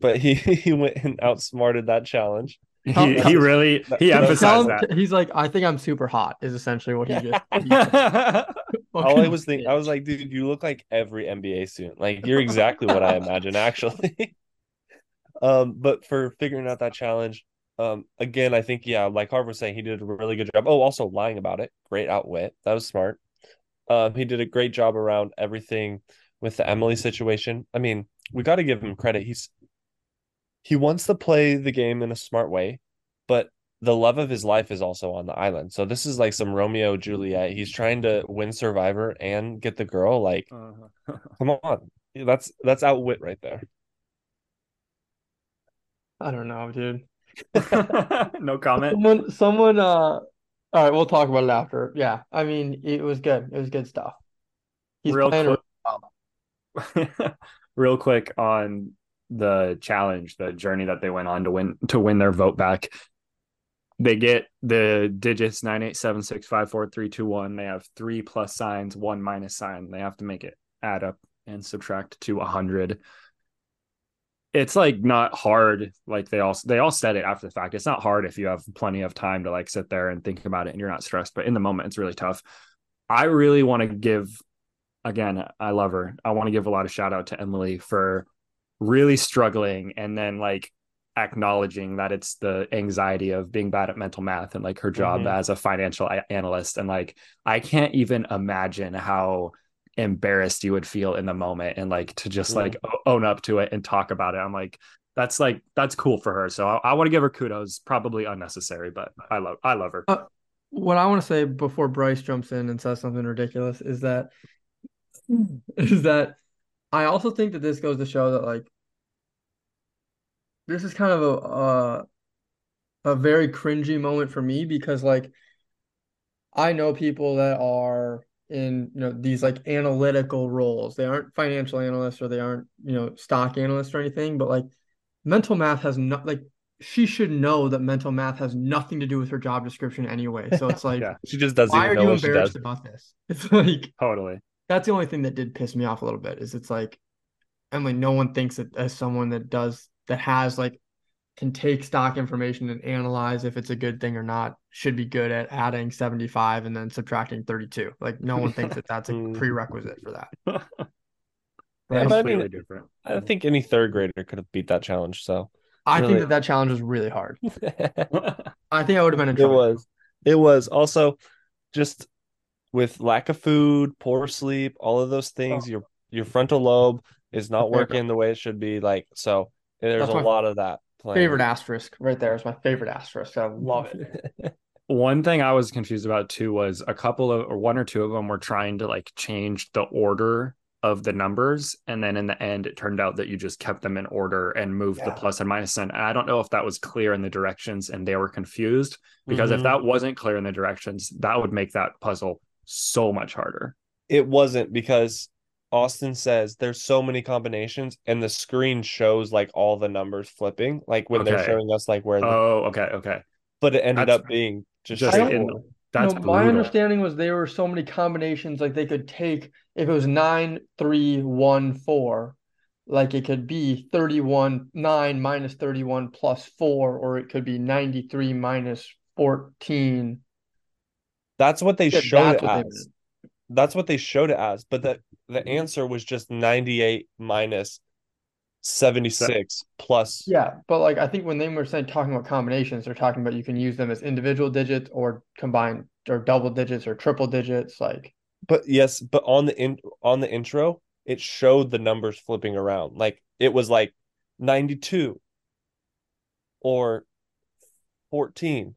but he he went and outsmarted that challenge. He, he really that- he emphasized that. He's like, I think I'm super hot, is essentially what he just. he All I was thinking. I was like, dude, you look like every MBA student. Like you're exactly what I imagine, actually. um, but for figuring out that challenge, um, again, I think yeah, like Harv was saying, he did a really good job. Oh, also lying about it, great outwit. That was smart. Um, he did a great job around everything with the Emily situation. I mean, we got to give him credit. He's he wants to play the game in a smart way, but the love of his life is also on the island. So this is like some Romeo Juliet. He's trying to win Survivor and get the girl. Like, Uh-huh. come on, that's that's outwit right there. I don't know, dude. no comment. Someone, someone. Uh, all right, we'll talk about it after. Yeah, I mean, it was good. It was good stuff. He's Real playing. quick. Real quick on the challenge, the journey that they went on to win to win their vote back. They get the digits nine eight seven six five four three two one. They have three plus signs, one minus sign. They have to make it add up and subtract to a hundred. It's like not hard. Like they all they all said it after the fact. It's not hard if you have plenty of time to like sit there and think about it and you're not stressed. But in the moment, it's really tough. I really want to give again, I love her. I want to give a lot of shout out to Emily for really struggling and then like acknowledging that it's the anxiety of being bad at mental math and like her job Mhm. as a financial analyst. And like, I can't even imagine how embarrassed you would feel in the moment and like to just Mhm. like own up to it and talk about it. I'm like, that's like, that's cool for her. So I, I want to give her kudos, probably unnecessary, but I love, I love her. What I want to say before Bryce jumps in and says something ridiculous is that is that I also think that this goes to show that like this is kind of a uh, a very cringy moment for me because like I know people that are in you know these like analytical roles. They aren't financial analysts or they aren't you know stock analysts or anything, but like mental math has not like she should know that mental math has nothing to do with her job description anyway. So it's like Yeah. She just doesn't why even are know you what she embarrassed does. about this? It's like Totally. That's the only thing that did piss me off a little bit is it's like Emily, no one thinks that as someone that does that has like can take stock information and analyze if it's a good thing or not should be good at adding 75 and then subtracting 32 like no one thinks that that's a Mhm. prerequisite for that Yeah, but I mean- completely different. I think any third grader could have beat that challenge. So I Really? think that that challenge was really hard. I think I would have been in trouble. It was. It was also just with lack of food, poor sleep, all of those things. Your your frontal lobe is not My favorite. working the way it should be. Like so, there's a lot of that. Playing. Favorite asterisk right there is my favorite asterisk. I love it. One thing I was confused about too was a couple of or one or two of them were trying to like change the order of the numbers and then in the end it turned out that you just kept them in order and moved the Yeah. plus and minus and I don't know if that was clear in the directions and they were confused because if Mhm. that wasn't clear in the directions that would make that puzzle so much harder. it wasn't because Austin says there's so many combinations and the screen shows like all the numbers flipping, like when they're showing us like where the Oh, okay, okay. but it ended That's- up being just, Just in straightforward. that's no, my understanding was there were so many combinations like they could take if it was nine, three, one, four, like it could be 31, nine minus 31 plus four, or it could be 93 minus 14. That's what they Yeah, showed that's it what as. That's what they showed it as, but the the answer was just 98 minus 76 plus Yeah, but like I think when they were saying talking about combinations, they're talking about you can use them as individual digits or combined or double digits or triple digits. Like But yes, but on the in on the intro, it showed the numbers flipping around. Like it was like 92 or 14. You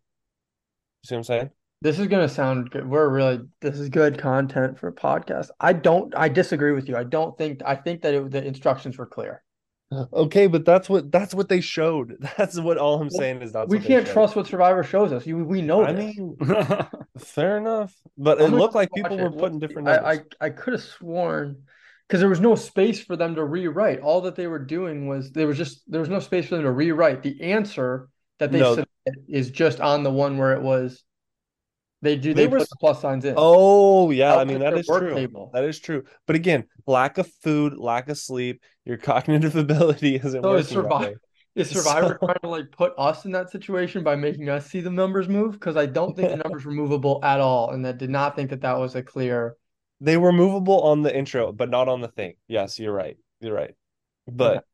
see what I'm saying? This is gonna sound good. We're really this is good content for a podcast. I don't I disagree with you. I don't think I think that it, the instructions were clear. Okay, but that's what that's what they showed. That's what all I'm saying is that's we can't trust what Survivor shows us. You we know I this. mean, fair enough. But it I'm looked like people it. were putting different I. I, I could have sworn because there was no space for them to rewrite. All that they were doing was there was just there was no space for them to rewrite. The answer that they No. submit is just on the one where it was they do They they, were put the plus signs in. Oh yeah, I mean that is true. table. That is true. But again, lack of food, lack of sleep, your cognitive ability isn't So is Survivor way. is Survivor So- trying to like put us in that situation by making us see the numbers move? Because I don't think the numbers were movable at all, and that did not think that that was a clear. They were movable on the intro, but not on the thing. Yes, you're right. You're right. But Okay.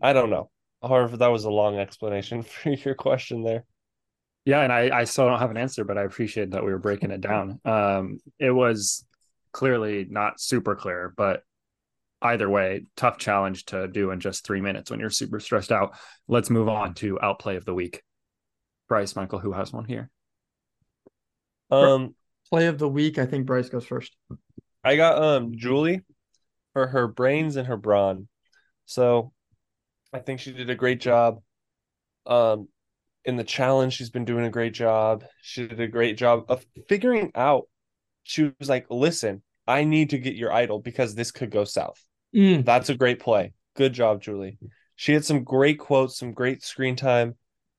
I don't know. However, that was a long explanation for your question there. Yeah, and I, I still don't have an answer, but I appreciate that we were breaking it down. Um, it was clearly not super clear, but either way, tough challenge to do in just three minutes when you're super stressed out. Let's move on to outplay of the week. Bryce, Michael, who has one here? Um, Play of the week. I think Bryce goes first. I got um Julie for her brains and her brawn. So I think she did a great job. Um in the challenge, she's been doing a great job. She did a great job of figuring out. She was like, listen, I need to get your idol because this could go south. Mm. That's a great play. Good job, Julie. She had some great quotes, some great screen time.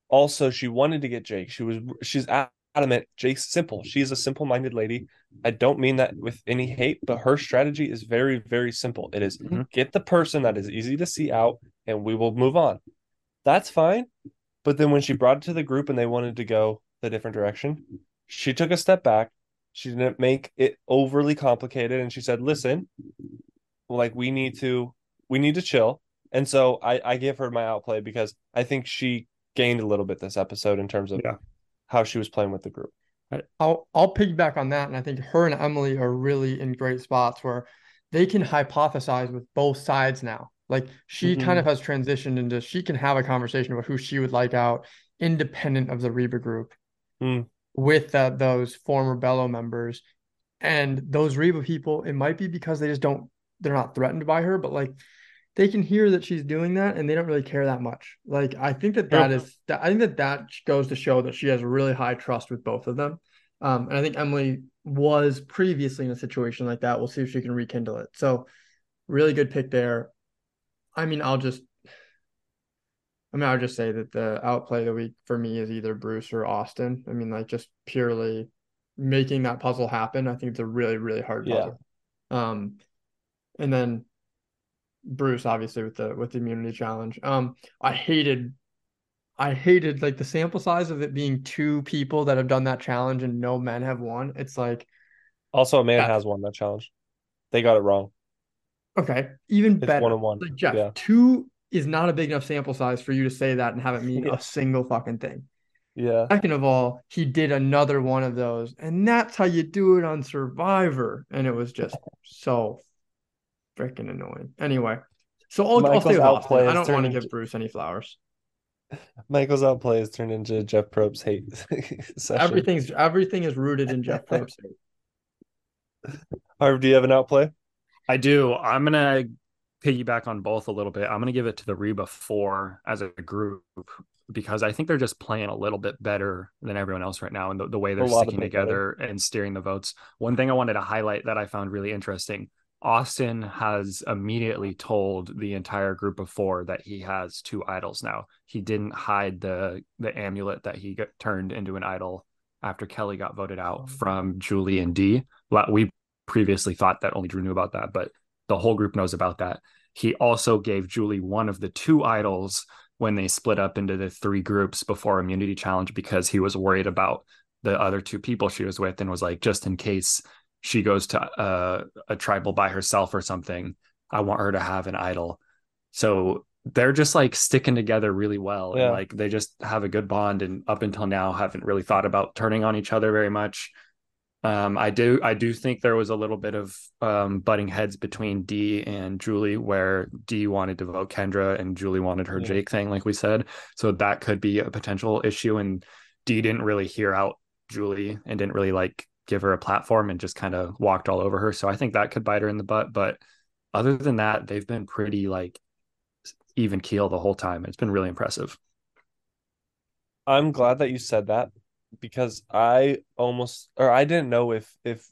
Also, she wanted to get Jake. She was she's adamant. Jake's simple. She's a simple-minded lady. I don't mean that with any hate, but her strategy is very, very simple. It is Mhm. get the person that is easy to see out, and we will move on. That's fine. But then when she brought it to the group and they wanted to go the different direction, she took a step back. She didn't make it overly complicated, and she said, "Listen, like we need to we need to chill." And so I I give her my outplay because I think she gained a little bit this episode in terms of Yeah. how she was playing with the group. I'll I'll piggyback on that, and I think her and Emily are really in great spots where they can hypothesize with both sides now. Like she kind of has transitioned into she can have a conversation about who she would like out, independent of the Reba group, Mm. with uh, those former Belo members, and those Reba people. It might be because they just don't they're not threatened by her, but like they can hear that she's doing that, and they don't really care that much. Like I think that that True. is that I think that that goes to show that she has really high trust with both of them. Um, and I think Emily was previously in a situation like that. We'll see if she can rekindle it. So, really good pick there. I mean, I'll just, I mean, I'll just say that the outplay of the week for me is either Bruce or Austin. I mean, like just purely making that puzzle happen. I think it's a really, really hard Yeah. puzzle. Um, and then Bruce, obviously, with the with the immunity challenge. Um, I hated I hated like the sample size of it being two people that have done that challenge and no men have won. It's like Also, a man Yeah. has won that challenge. They got it wrong. Okay, even It's better. one on one. Like Jeff, Yeah. two is not a big enough sample size for you to say that and have it mean Yeah. a single fucking thing. Yeah. Second of all, he did another one of those, and that's how you do it on Survivor. And it was just so freaking annoying. Anyway, so I'll, I'll stay with Austin. outplay I don't want to into- give Bruce any flowers. Michael's outplay has turned into Jeff Probst hate session. Everything's everything is rooted in Jeff Probst. Harv, do you have an outplay? I do. I'm gonna piggyback on both a little bit. I'm gonna give it to the Reba Four as a group because I think they're just playing a little bit better than everyone else right now, and the, the way they're sticking better. together and steering the votes. One thing I wanted to highlight that I found really interesting: Austin has immediately told the entire group of four that he has two idols now. He didn't hide the the amulet that he got turned into an idol after Kelly got voted out from Julie and D. Well, We previously thought that only Drew knew about that, but the whole group knows about that. He also gave Julie one of the two idols when they split up into the three groups before Immunity Challenge because he was worried about the other two people she was with and was like, just in case she goes to uh, a tribal by herself or something, I want her to have an idol. So they're just like sticking together really well Yeah. and like they just have a good bond and up until now haven't really thought about turning on each other very much um i do i do think there was a little bit of um butting heads between d and julie where d wanted to vote kendra and julie wanted her Yeah. jake thing like we said. So that could be a potential issue and d didn't really hear out julie and didn't really like give her a platform and just kind of walked all over her. So i think that could bite her in the butt but other than that they've been pretty like even keel the whole time. It's been really impressive. I'm glad that you said that because I almost or I didn't know if if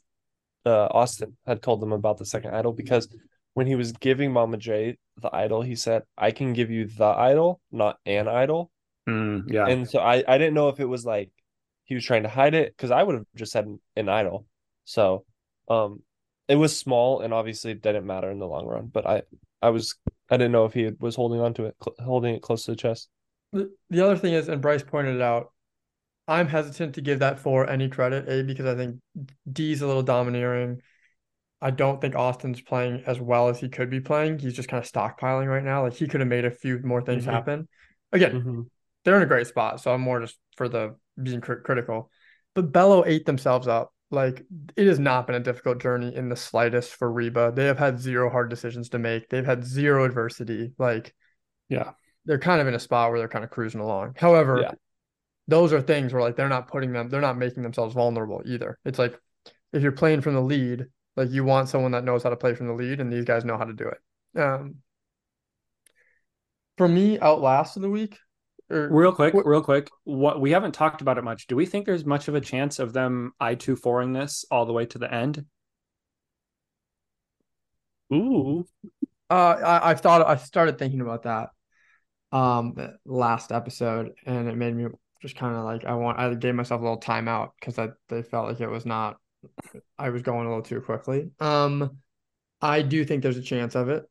uh, Austin had told them about the second idol because when he was giving Mama J the idol, he said, "I can give you the idol, not an idol." Mm, yeah And so I I didn't know if it was like he was trying to hide it because I would have just said an, an idol. So, um, it was small and obviously it didn't matter in the long run. But I I was I didn't know if he was holding on to it, cl- holding it close to the chest. The, the other thing is, and Bryce pointed it out, I'm hesitant to give that for any credit, A, because I think D's a little domineering. I don't think Austin's playing as well as he could be playing. He's just kind of stockpiling right now. Like he could have made a few more things Mhm. happen. Again, Mhm. they're in a great spot, so I'm more just for the being cri- critical. But Belo ate themselves up. Like it has not been a difficult journey in the slightest for Reba. They have had zero hard decisions to make. They've had zero adversity. Like yeah they're kind of in a spot where they're kind of cruising along. However, Yeah. Those are things where like they're not putting them, they're not making themselves vulnerable either. It's like if you're playing from the lead, like you want someone that knows how to play from the lead, and these guys know how to do it. Um, for me, outlast of the week, or Real quick, What- real quick. What we haven't talked about it much. Do we think there's much of a chance of them I two fouring this all the way to the end? Ooh. Uh, I, I've thought I started thinking about that um last episode, and it made me just kind of like I want I gave myself a little timeout because I they felt like it was not I was going a little too quickly. Um, I do think there's a chance of it.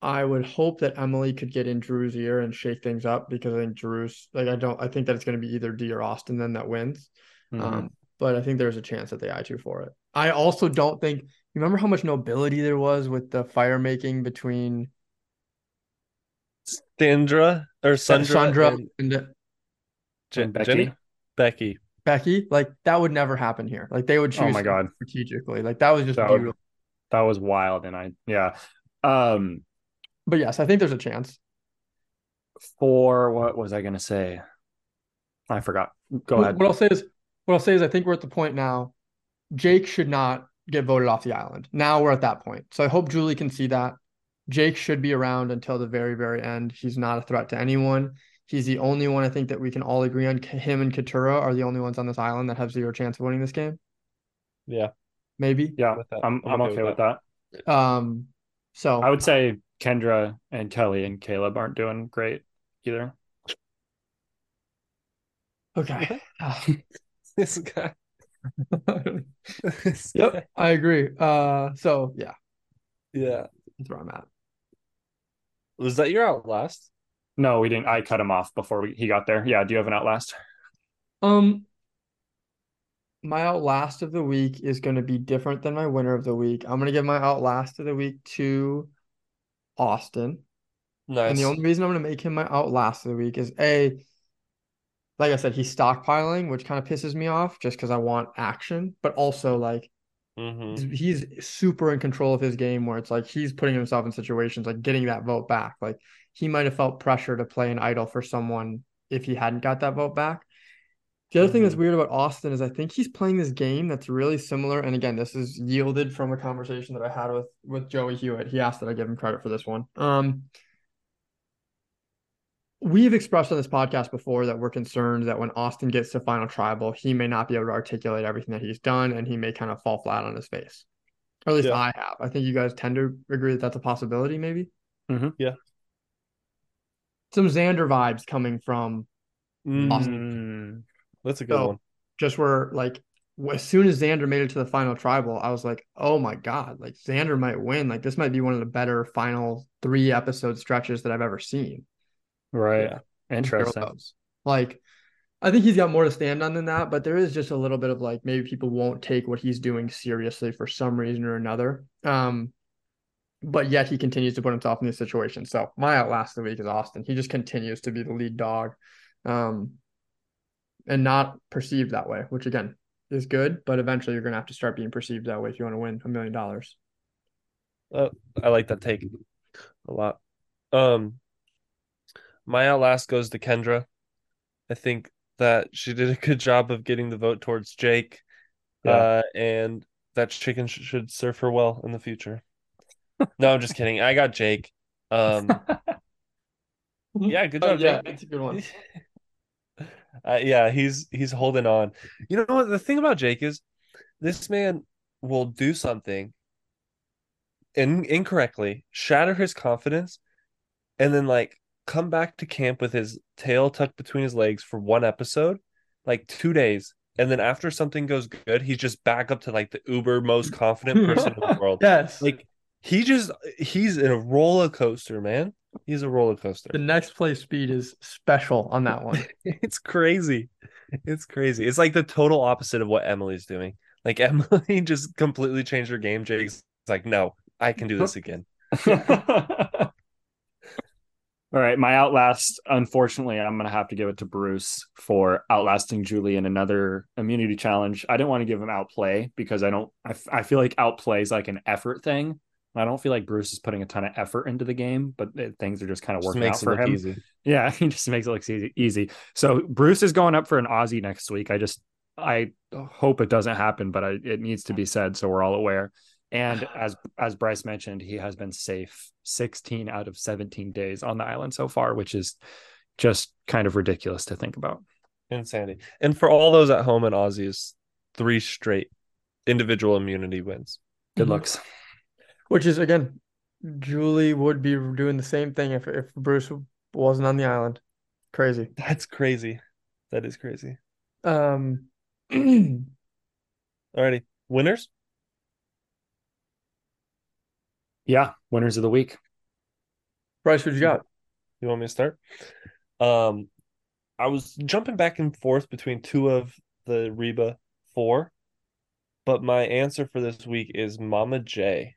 I would hope that Emily could get in Drew's ear and shake things up because I think Drew's like I don't I think that it's going to be either D or Austin then that wins. Mhm. Um, but I think there's a chance that they I two for it. I also don't think you remember how much nobility there was with the fire making between Sandra or Sandra, Sandra and and Je- And Becky? Jenny? Becky. Becky. Like that would never happen here. Like they would choose Oh my God. strategically. Like that was just That would- that was wild, and I yeah. Um, But yes, I think there's a chance. for what was I gonna say? I forgot. Go What- ahead. What I'll say is, what I'll say is, I think we're at the point now. Jake should not get voted off the island. Now we're at that point. So I hope Julie can see that. Jake should be around until the very, very end. He's not a threat to anyone. He's the only one I think that we can all agree on. Him and Katurah are the only ones on this island that have zero chance of winning this game. Yeah. Maybe. Yeah, with that. I'm I'm okay with that. Um. So I would say Kendra and Kelly and Caleb aren't doing great either. okay. This guy. This yep, guy. I agree. Uh. So yeah, Yeah. that's where I'm at. Was that your outlast? No, we didn't. I cut him off before we, he got there. Yeah. Do you have an outlast? Um, my outlast of the week is going to be different than my winner of the week. I'm going to give my outlast of the week to Austin. Nice. And the only reason I'm going to make him my outlast of the week is A, like I said, he's stockpiling, which kind of pisses me off just because I want action, but also like Mhm. he's super in control of his game where it's like he's putting himself in situations like getting that vote back. Like he might have felt pressure to play an idol for someone if he hadn't got that vote back. The other thing that's Mhm. weird about Austin is I think he's playing this game that's really similar. And again, this is yielded from a conversation that I had with with Joey Hewitt. He asked that I give him credit for this one. Um, we've expressed on this podcast before that we're concerned that when Austin gets to final tribal, he may not be able to articulate everything that he's done, and he may kind of fall flat on his face. Or at least Yeah. I have. I think you guys tend to agree that that's a possibility, maybe. Mhm. Yeah. Some Xander vibes coming from Mm. That's a good So- one. just where like as soon as Xander made it to the final tribal, I was like, oh my God, like Xander might win. Like this might be one of the better final three episode stretches that I've ever seen. Right. Yeah. Interesting. Like I think he's got more to stand on than that, but there is just a little bit of like maybe people won't take what he's doing seriously for some reason or another. Um, but yet he continues to put himself in these situations. So my outlast of the week is Austin. He just continues to be the lead dog. Um, and not perceived that way, which again is good, but eventually you're gonna have to start being perceived that way if you want to win a million dollars. I like that take a lot. Um, my outlast goes to Kendra. I think that she did a good job of getting the vote towards Jake, Yeah. uh, and that chicken should serve her well in the future. No, I'm just kidding. I got Jake. Um, yeah, good Oh, job, yeah, Jake. that's a good one. Uh, yeah, he's he's holding on. You know what? The thing about Jake is, this man will do something in, incorrectly, shatter his confidence, and then like come back to camp with his tail tucked between his legs for one episode, like two days, and then after something goes good, he's just back up to like the uber most confident person in the world. Yes. Like he just he's in a roller coaster, man. He's a roller coaster. the next play speed is special on that one. It's crazy. It's crazy. It's like the total opposite of what Emily's doing. Like Emily just completely changed her game. Jake's like, no, I can do this again. All right, my outlast. Unfortunately, I'm gonna have to give it to Bruce for outlasting Julie in another immunity challenge. I didn't want to give him outplay because I don't. I, f- I feel like outplay is like an effort thing. I don't feel like Bruce is putting a ton of effort into the game, but it, things are just kind of working out for him. easy. Yeah, he just makes it look easy. Easy. So Bruce is going up for an Ozzy next week. I just I hope it doesn't happen, but I, it needs to be said so we're all aware. And as as Bryce mentioned, he has been safe 16 out of 17 days on the island so far, which is just kind of ridiculous to think about. Insanity. And for all those at home in Ozzy is three straight individual immunity wins. Good Mhm. looks. Which is again, Julie would be doing the same thing if if Bruce wasn't on the island. Crazy. That's crazy. That is crazy. Um, Alrighty. Winners? Yeah, winners of the week. Bryce, what you got? You want me to start? Um, I was jumping back and forth between two of the Reba four, but my answer for this week is Mama J.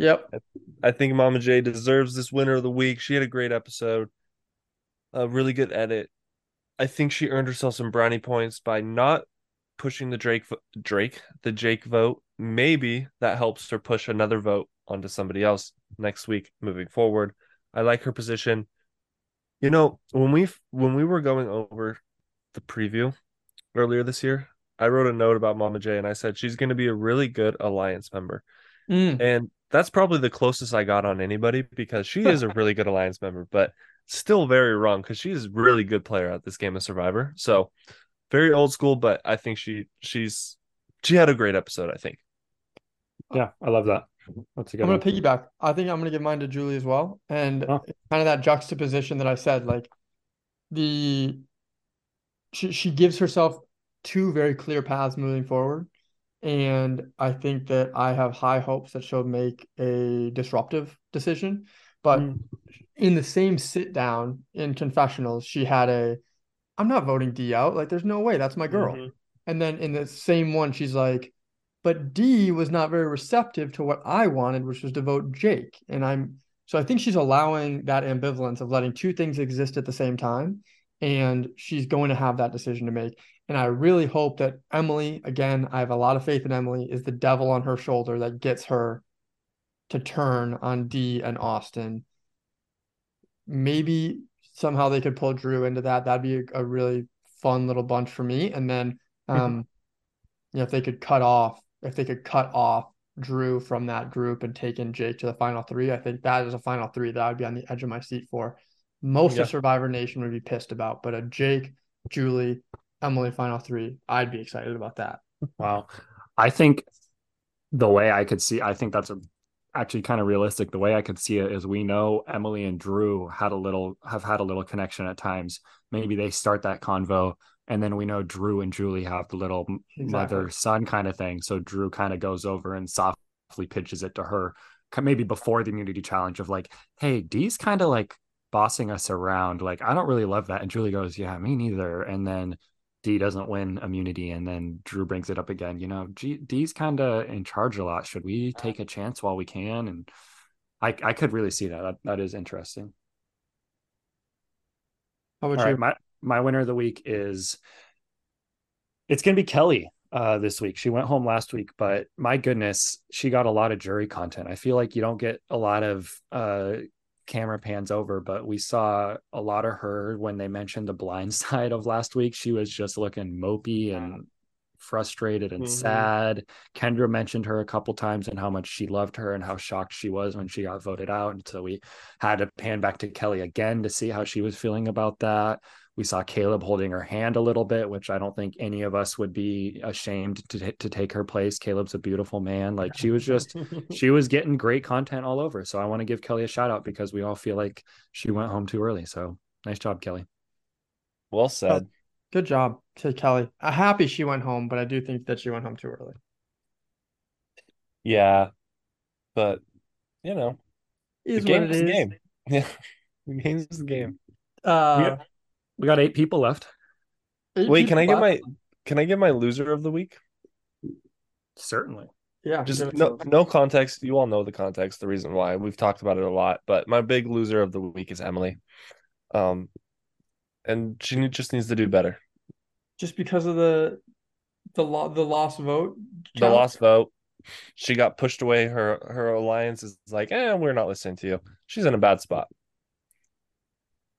Yep. I think Mama J deserves this winner of the week. She had a great episode, a really good edit. I think she earned herself some brownie points by not pushing the Drake Drake the Jake vote. Maybe that helps her push another vote onto somebody else next week moving forward. I like her position. You know, when we when we were going over the preview earlier this year, I wrote a note about Mama J and I said she's going to be a really good alliance member. Mm. And that's probably the closest I got on anybody because she is a really good alliance member, but still very wrong because she's a really good player at this game of Survivor. So very old school, but I think she she's she had a great episode, I think. Yeah, I love that. That's a good I'm gonna piggyback. I think I'm gonna give mine to Julie as well. And Oh. kind of that juxtaposition that I said, like the she she gives herself two very clear paths moving forward. And I think that I have high hopes that she'll make a disruptive decision. But Mm. in the same sit down in confessionals, she had a I'm not voting D out. Like, there's no way that's my girl. Mhm. And then in the same one, she's like, but D was not very receptive to what I wanted, which was to vote Jake. And I'm so I think she's allowing that ambivalence of letting two things exist at the same time. And she's going to have that decision to make. And I really hope that Emily, again, I have a lot of faith in Emily, is the devil on her shoulder that gets her to turn on D and Austin. Maybe somehow they could pull Drew into that. That'd be a, a really fun little bunch for me. And then, um, you know, if they could cut off, if they could cut off Drew from that group and take in Jake to the final three, I think that is a final three that I would be on the edge of my seat for. Most Yeah. of Survivor Nation would be pissed about, but a Jake, Julie, Emily final three, I'd be excited about that. Wow. I think the way I could see, I think that's a actually kind of realistic. The way I could see it is we know Emily and Drew had a little have had a little connection at times. Maybe they start that convo and then we know Drew and Julie have the little Exactly. mother son kind of thing. So Drew kind of goes over and softly pitches it to her, maybe before the immunity challenge of like, hey, Dee's kind of like bossing us around. Like, I don't really love that. And Julie goes, yeah, me neither. And then D doesn't win immunity, and then Drew brings it up again. You know, G- D's kind of in charge a lot. Should we take a chance while we can? And I, I could really see that. That, that is interesting. How All about right, you? my my winner of the week is it's gonna be Kelly uh this week. She went home last week, but my goodness, she got a lot of jury content. I feel like you don't get a lot of uh camera pans over, but we saw a lot of her when they mentioned the blind side of last week. She was just looking mopey and frustrated and Mhm. sad. Kendra mentioned her a couple times and how much she loved her and how shocked she was when she got voted out. And so we had to pan back to Kelly again to see how she was feeling about that. We saw Caleb holding her hand a little bit, which I don't think any of us would be ashamed to to take her place. Caleb's a beautiful man. Like she was just she was getting great content all over. So I want to give Kelly a shout out because we all feel like she went home too early. So nice job, Kelly. well said. Good job to Kelly. I'm happy she went home, but I do think that she went home too early. Yeah, but you know, Is the what game's it the is. game. Yeah, the game's the game. Uh, We got eight people left. eight Wait, can I get left. my can I get my loser of the week? Certainly. Yeah, Just give it to no no context. You all know the context, the reason why we've talked about it a lot. But my big loser of the week is Emily. Um, and she need- just needs to do better. just because of the the lo- the lost vote. The count? lost vote. She got pushed away. Her her alliance is like, eh, we're not listening to you. She's in a bad spot.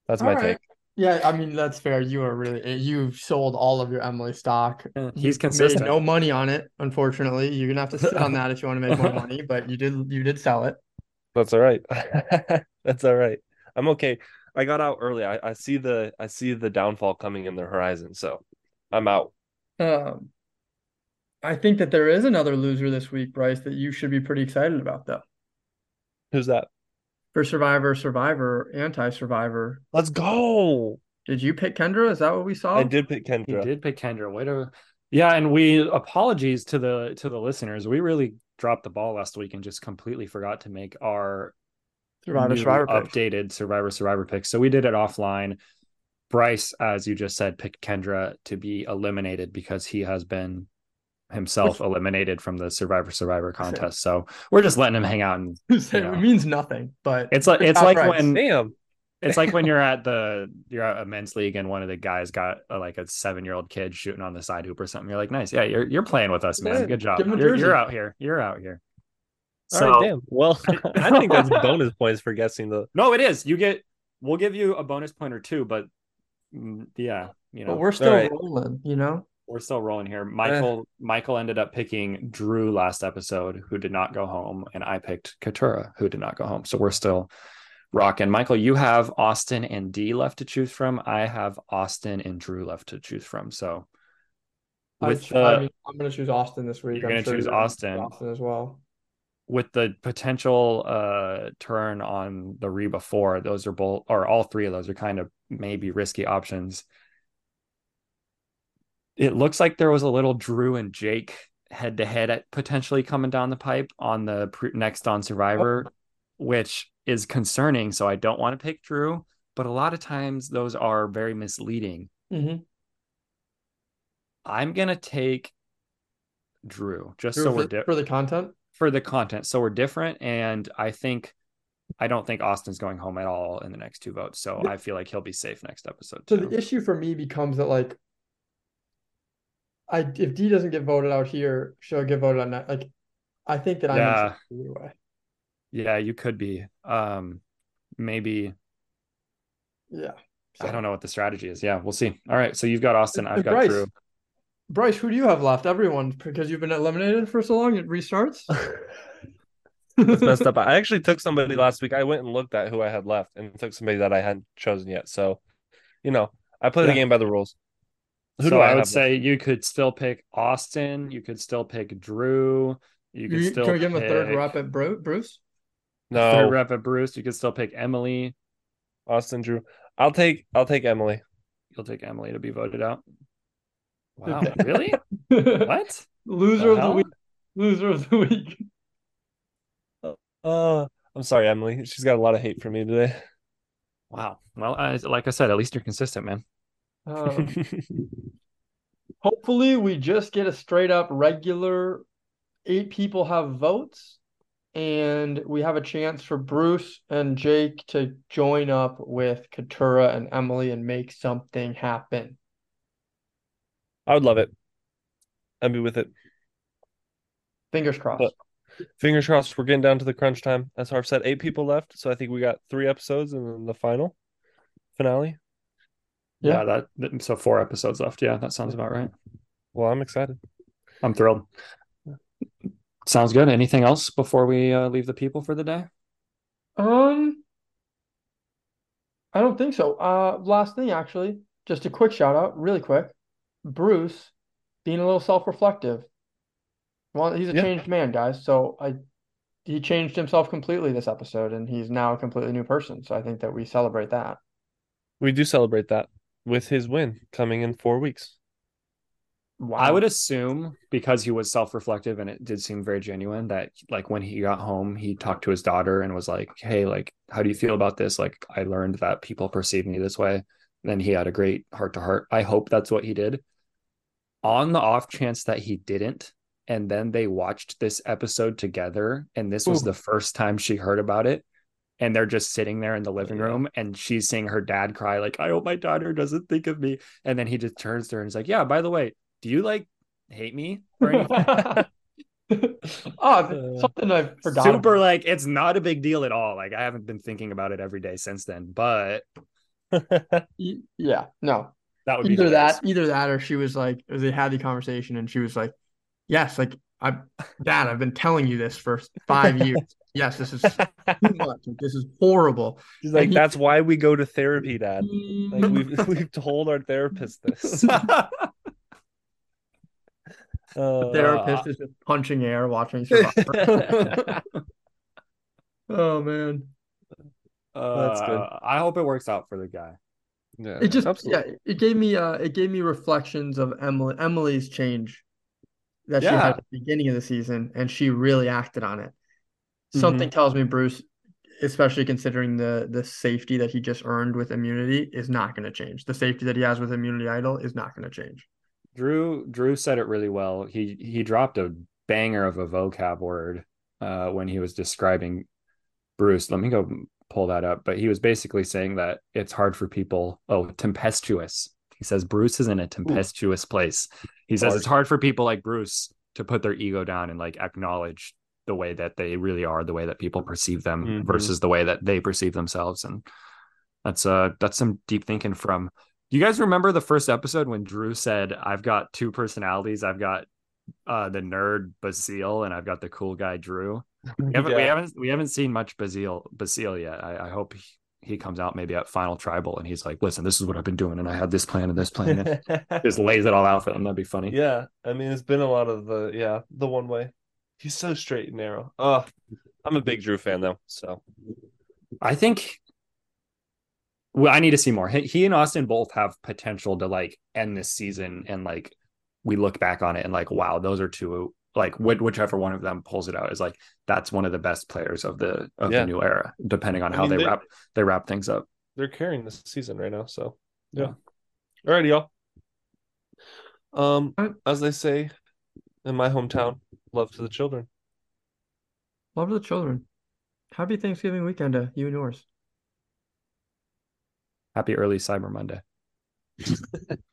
That's my All right. take. Yeah, I mean that's fair. You are really you've sold all of your Emily stock. Yeah, You he's made consistent. no money on it, unfortunately. You're gonna have to sit on that if you want to make more money, but you did you did sell it. That's all right. That's all right. I'm okay. I got out early. I, I see the I see the downfall coming in the horizon, so I'm out. Um, I think that there is another loser this week, Bryce, that you should be pretty excited about though. Who's that? For Survivor, Survivor, anti-Survivor. Let's go. Did you pick Kendra? Is that what we saw? I did pick He Kendra. did pick Kendra. Way to yeah, and we apologies to the to the listeners. We really dropped the ball last week and just completely forgot to make our Survivor, new Survivor picks. updated Survivor Survivor picks. So we did it offline. Bryce, as you just said, picked Kendra to be eliminated because he has been himself eliminated from the Survivor Survivor contest. So we're just letting him hang out and it know. means nothing, but it's like it's like Bryce. when Damn. it's like when you're at the you're at a men's league and one of the guys got uh, like a seven year old kid shooting on the side hoop or something. You're like, nice, yeah, you're you're playing with us, man. Good job. give him a You're, you're out here. You're out here. So right, damn. Well, I think that's bonus points for guessing the. no, it is. You get. We'll give you a bonus point or two, but mm, yeah, you know, but we're still right. rolling, you know? We're still rolling here. Michael Michael ended up picking Drew last episode, who did not go home, and I picked Katurah, who did not go home. So we're still rocking. Michael, you have Austin and D left to choose from. I have Austin and Drew left to choose from. So with ch- the I mean, I'm gonna choose Austin this week. You're I'm gonna sure choose Austin. Austin as well. with the potential uh turn on the Reba four, those are both or all three of those are kind of maybe risky options. It looks like there was a little Drew and Jake head to head at potentially coming down the pipe on the pre- next on Survivor, which is concerning. So I don't want to pick Drew, but a lot of times those are very misleading. hmm I'm gonna take Drew just Drew, so we're di- for the content. for the content. So we're different, and I think I don't think Austin's going home at all in the next two votes. So I feel like he'll be safe next episode So the issue for me becomes that like I if D doesn't get voted out here, she'll get voted on that. Like I think that I'm Yeah. either way. yeah, you could be. Um, maybe Yeah. I don't know what the strategy is. Yeah, we'll see. All right, so you've got Austin. I've got Bryce. Drew. Bryce, who do you have left? Everyone, because you've been eliminated for so long, it restarts. It's messed up. I actually took somebody last week. I went and looked at who I had left and took somebody that I hadn't chosen yet. So, you know, I play Yeah. the game by the rules. Who so do I, I, have would left? say you could still pick Austin. You could still pick Drew. You could You, still can we give him a third pick rep at Bru- Bruce? no third rep at Bruce. You could still pick Emily. Austin Drew. I'll take I'll take Emily. You'll take Emily to be voted out. Wow, really? What? Loser What? of The the week. Loser of the week. Uh I'm sorry, Emily. She's got a lot of hate for me today. Wow. Well, I, like I said, at least you're consistent, man. Um, hopefully, we just get a straight up regular eight people have votes, and we have a chance for Bruce and Jake to join up with Katurah and Emily and make something happen. I would love it. I'd be with it. Fingers crossed. But- Fingers crossed. We're getting down to the crunch time. As Harv said, eight people left. So I think we got three episodes and then the final finale. Yeah. Yeah, that, that so four episodes left. Yeah, that sounds about right. Well, I'm excited. I'm thrilled. Sounds good. Anything else before we uh, leave the people for the day? Um, I don't think so. Uh, last thing, actually, just a quick shout out, really quick. Bruce being a little self-reflective. Well, he's a Yeah. changed man, guys. So I, he changed himself completely this episode, and he's now a completely new person. So I think that we celebrate that. We do celebrate that with his win coming in four weeks. Wow. I would assume because he was self-reflective and it did seem very genuine that like when he got home, he talked to his daughter and was like, "Hey, like, how do you feel about this? Like, I learned that people perceive me this way." And then he had a great heart to heart. I hope that's what he did. On the off chance that he didn't, and then they watched this episode together, and this was Ooh. the first time she heard about it. And they're just sitting there in the living Yeah. room, and she's seeing her dad cry, like, I hope my daughter doesn't think of me. And then he just turns to her and is like, Yeah, by the way, do you like hate me or anything? oh, uh, something I forgot. Super like it's not a big deal at all. Like I haven't been thinking about it every day since then, but Yeah, no. that would be Either that, either that, or she was like, they had the conversation, and she was like, "Yes, like I, Dad, I've been telling you this for five years. Yes, this is too much. Like, this is horrible." She's like, he- that's why we go to therapy, Dad. Like we've we've told our therapist this. Uh, therapist is just punching air, watching Survivor. oh man, Uh, good. I hope it works out for the guy. yeah, it just absolutely. yeah, it gave me uh, it gave me reflections of Emily Emily's change that she had at the beginning of the season, and she really acted on it. Something tells me Bruce, especially considering the the safety that he just earned with immunity, is not going to change. The safety that he has with immunity idol is not going to change. Drew Drew said it really well. He he dropped a banger of a vocab word uh, when he was describing Bruce. Let me go pull that up. But he was basically saying that it's hard for people. Oh, tempestuous. He says Bruce is in a tempestuous place. He says it's hard for people like Bruce to put their ego down and like acknowledge the way that they really are, the way that people perceive them Mhm. versus the way that they perceive themselves. And that's uh that's some deep thinking from do you guys remember the first episode when Drew said, I've got two personalities? I've got uh the nerd Basile and I've got the cool guy Drew. We haven't we haven't we haven't seen much Basile Basile yet. I, I hope he, he comes out maybe at Final Tribal and he's like, listen, this is what I've been doing, and I had this plan and this plan, and just lays it all out for them. That'd be funny. yeah, I mean, it's been a lot of the yeah the one way. He's so straight and narrow. Oh, I'm a big Drew fan though. So I think well, I need to see more. He, he and Austin both have potential to like end this season and like we look back on it and like, wow, those are two like whichever one of them pulls it out is like that's one of the best players of the of yeah. the new era depending on I how mean, they, they, wrap they wrap things up. They're carrying this season right now so. Yeah, yeah. all right y'all. Um as they say in my hometown love to the children. Love to the children. Happy thanksgiving weekend to you and yours. Happy early cyber monday.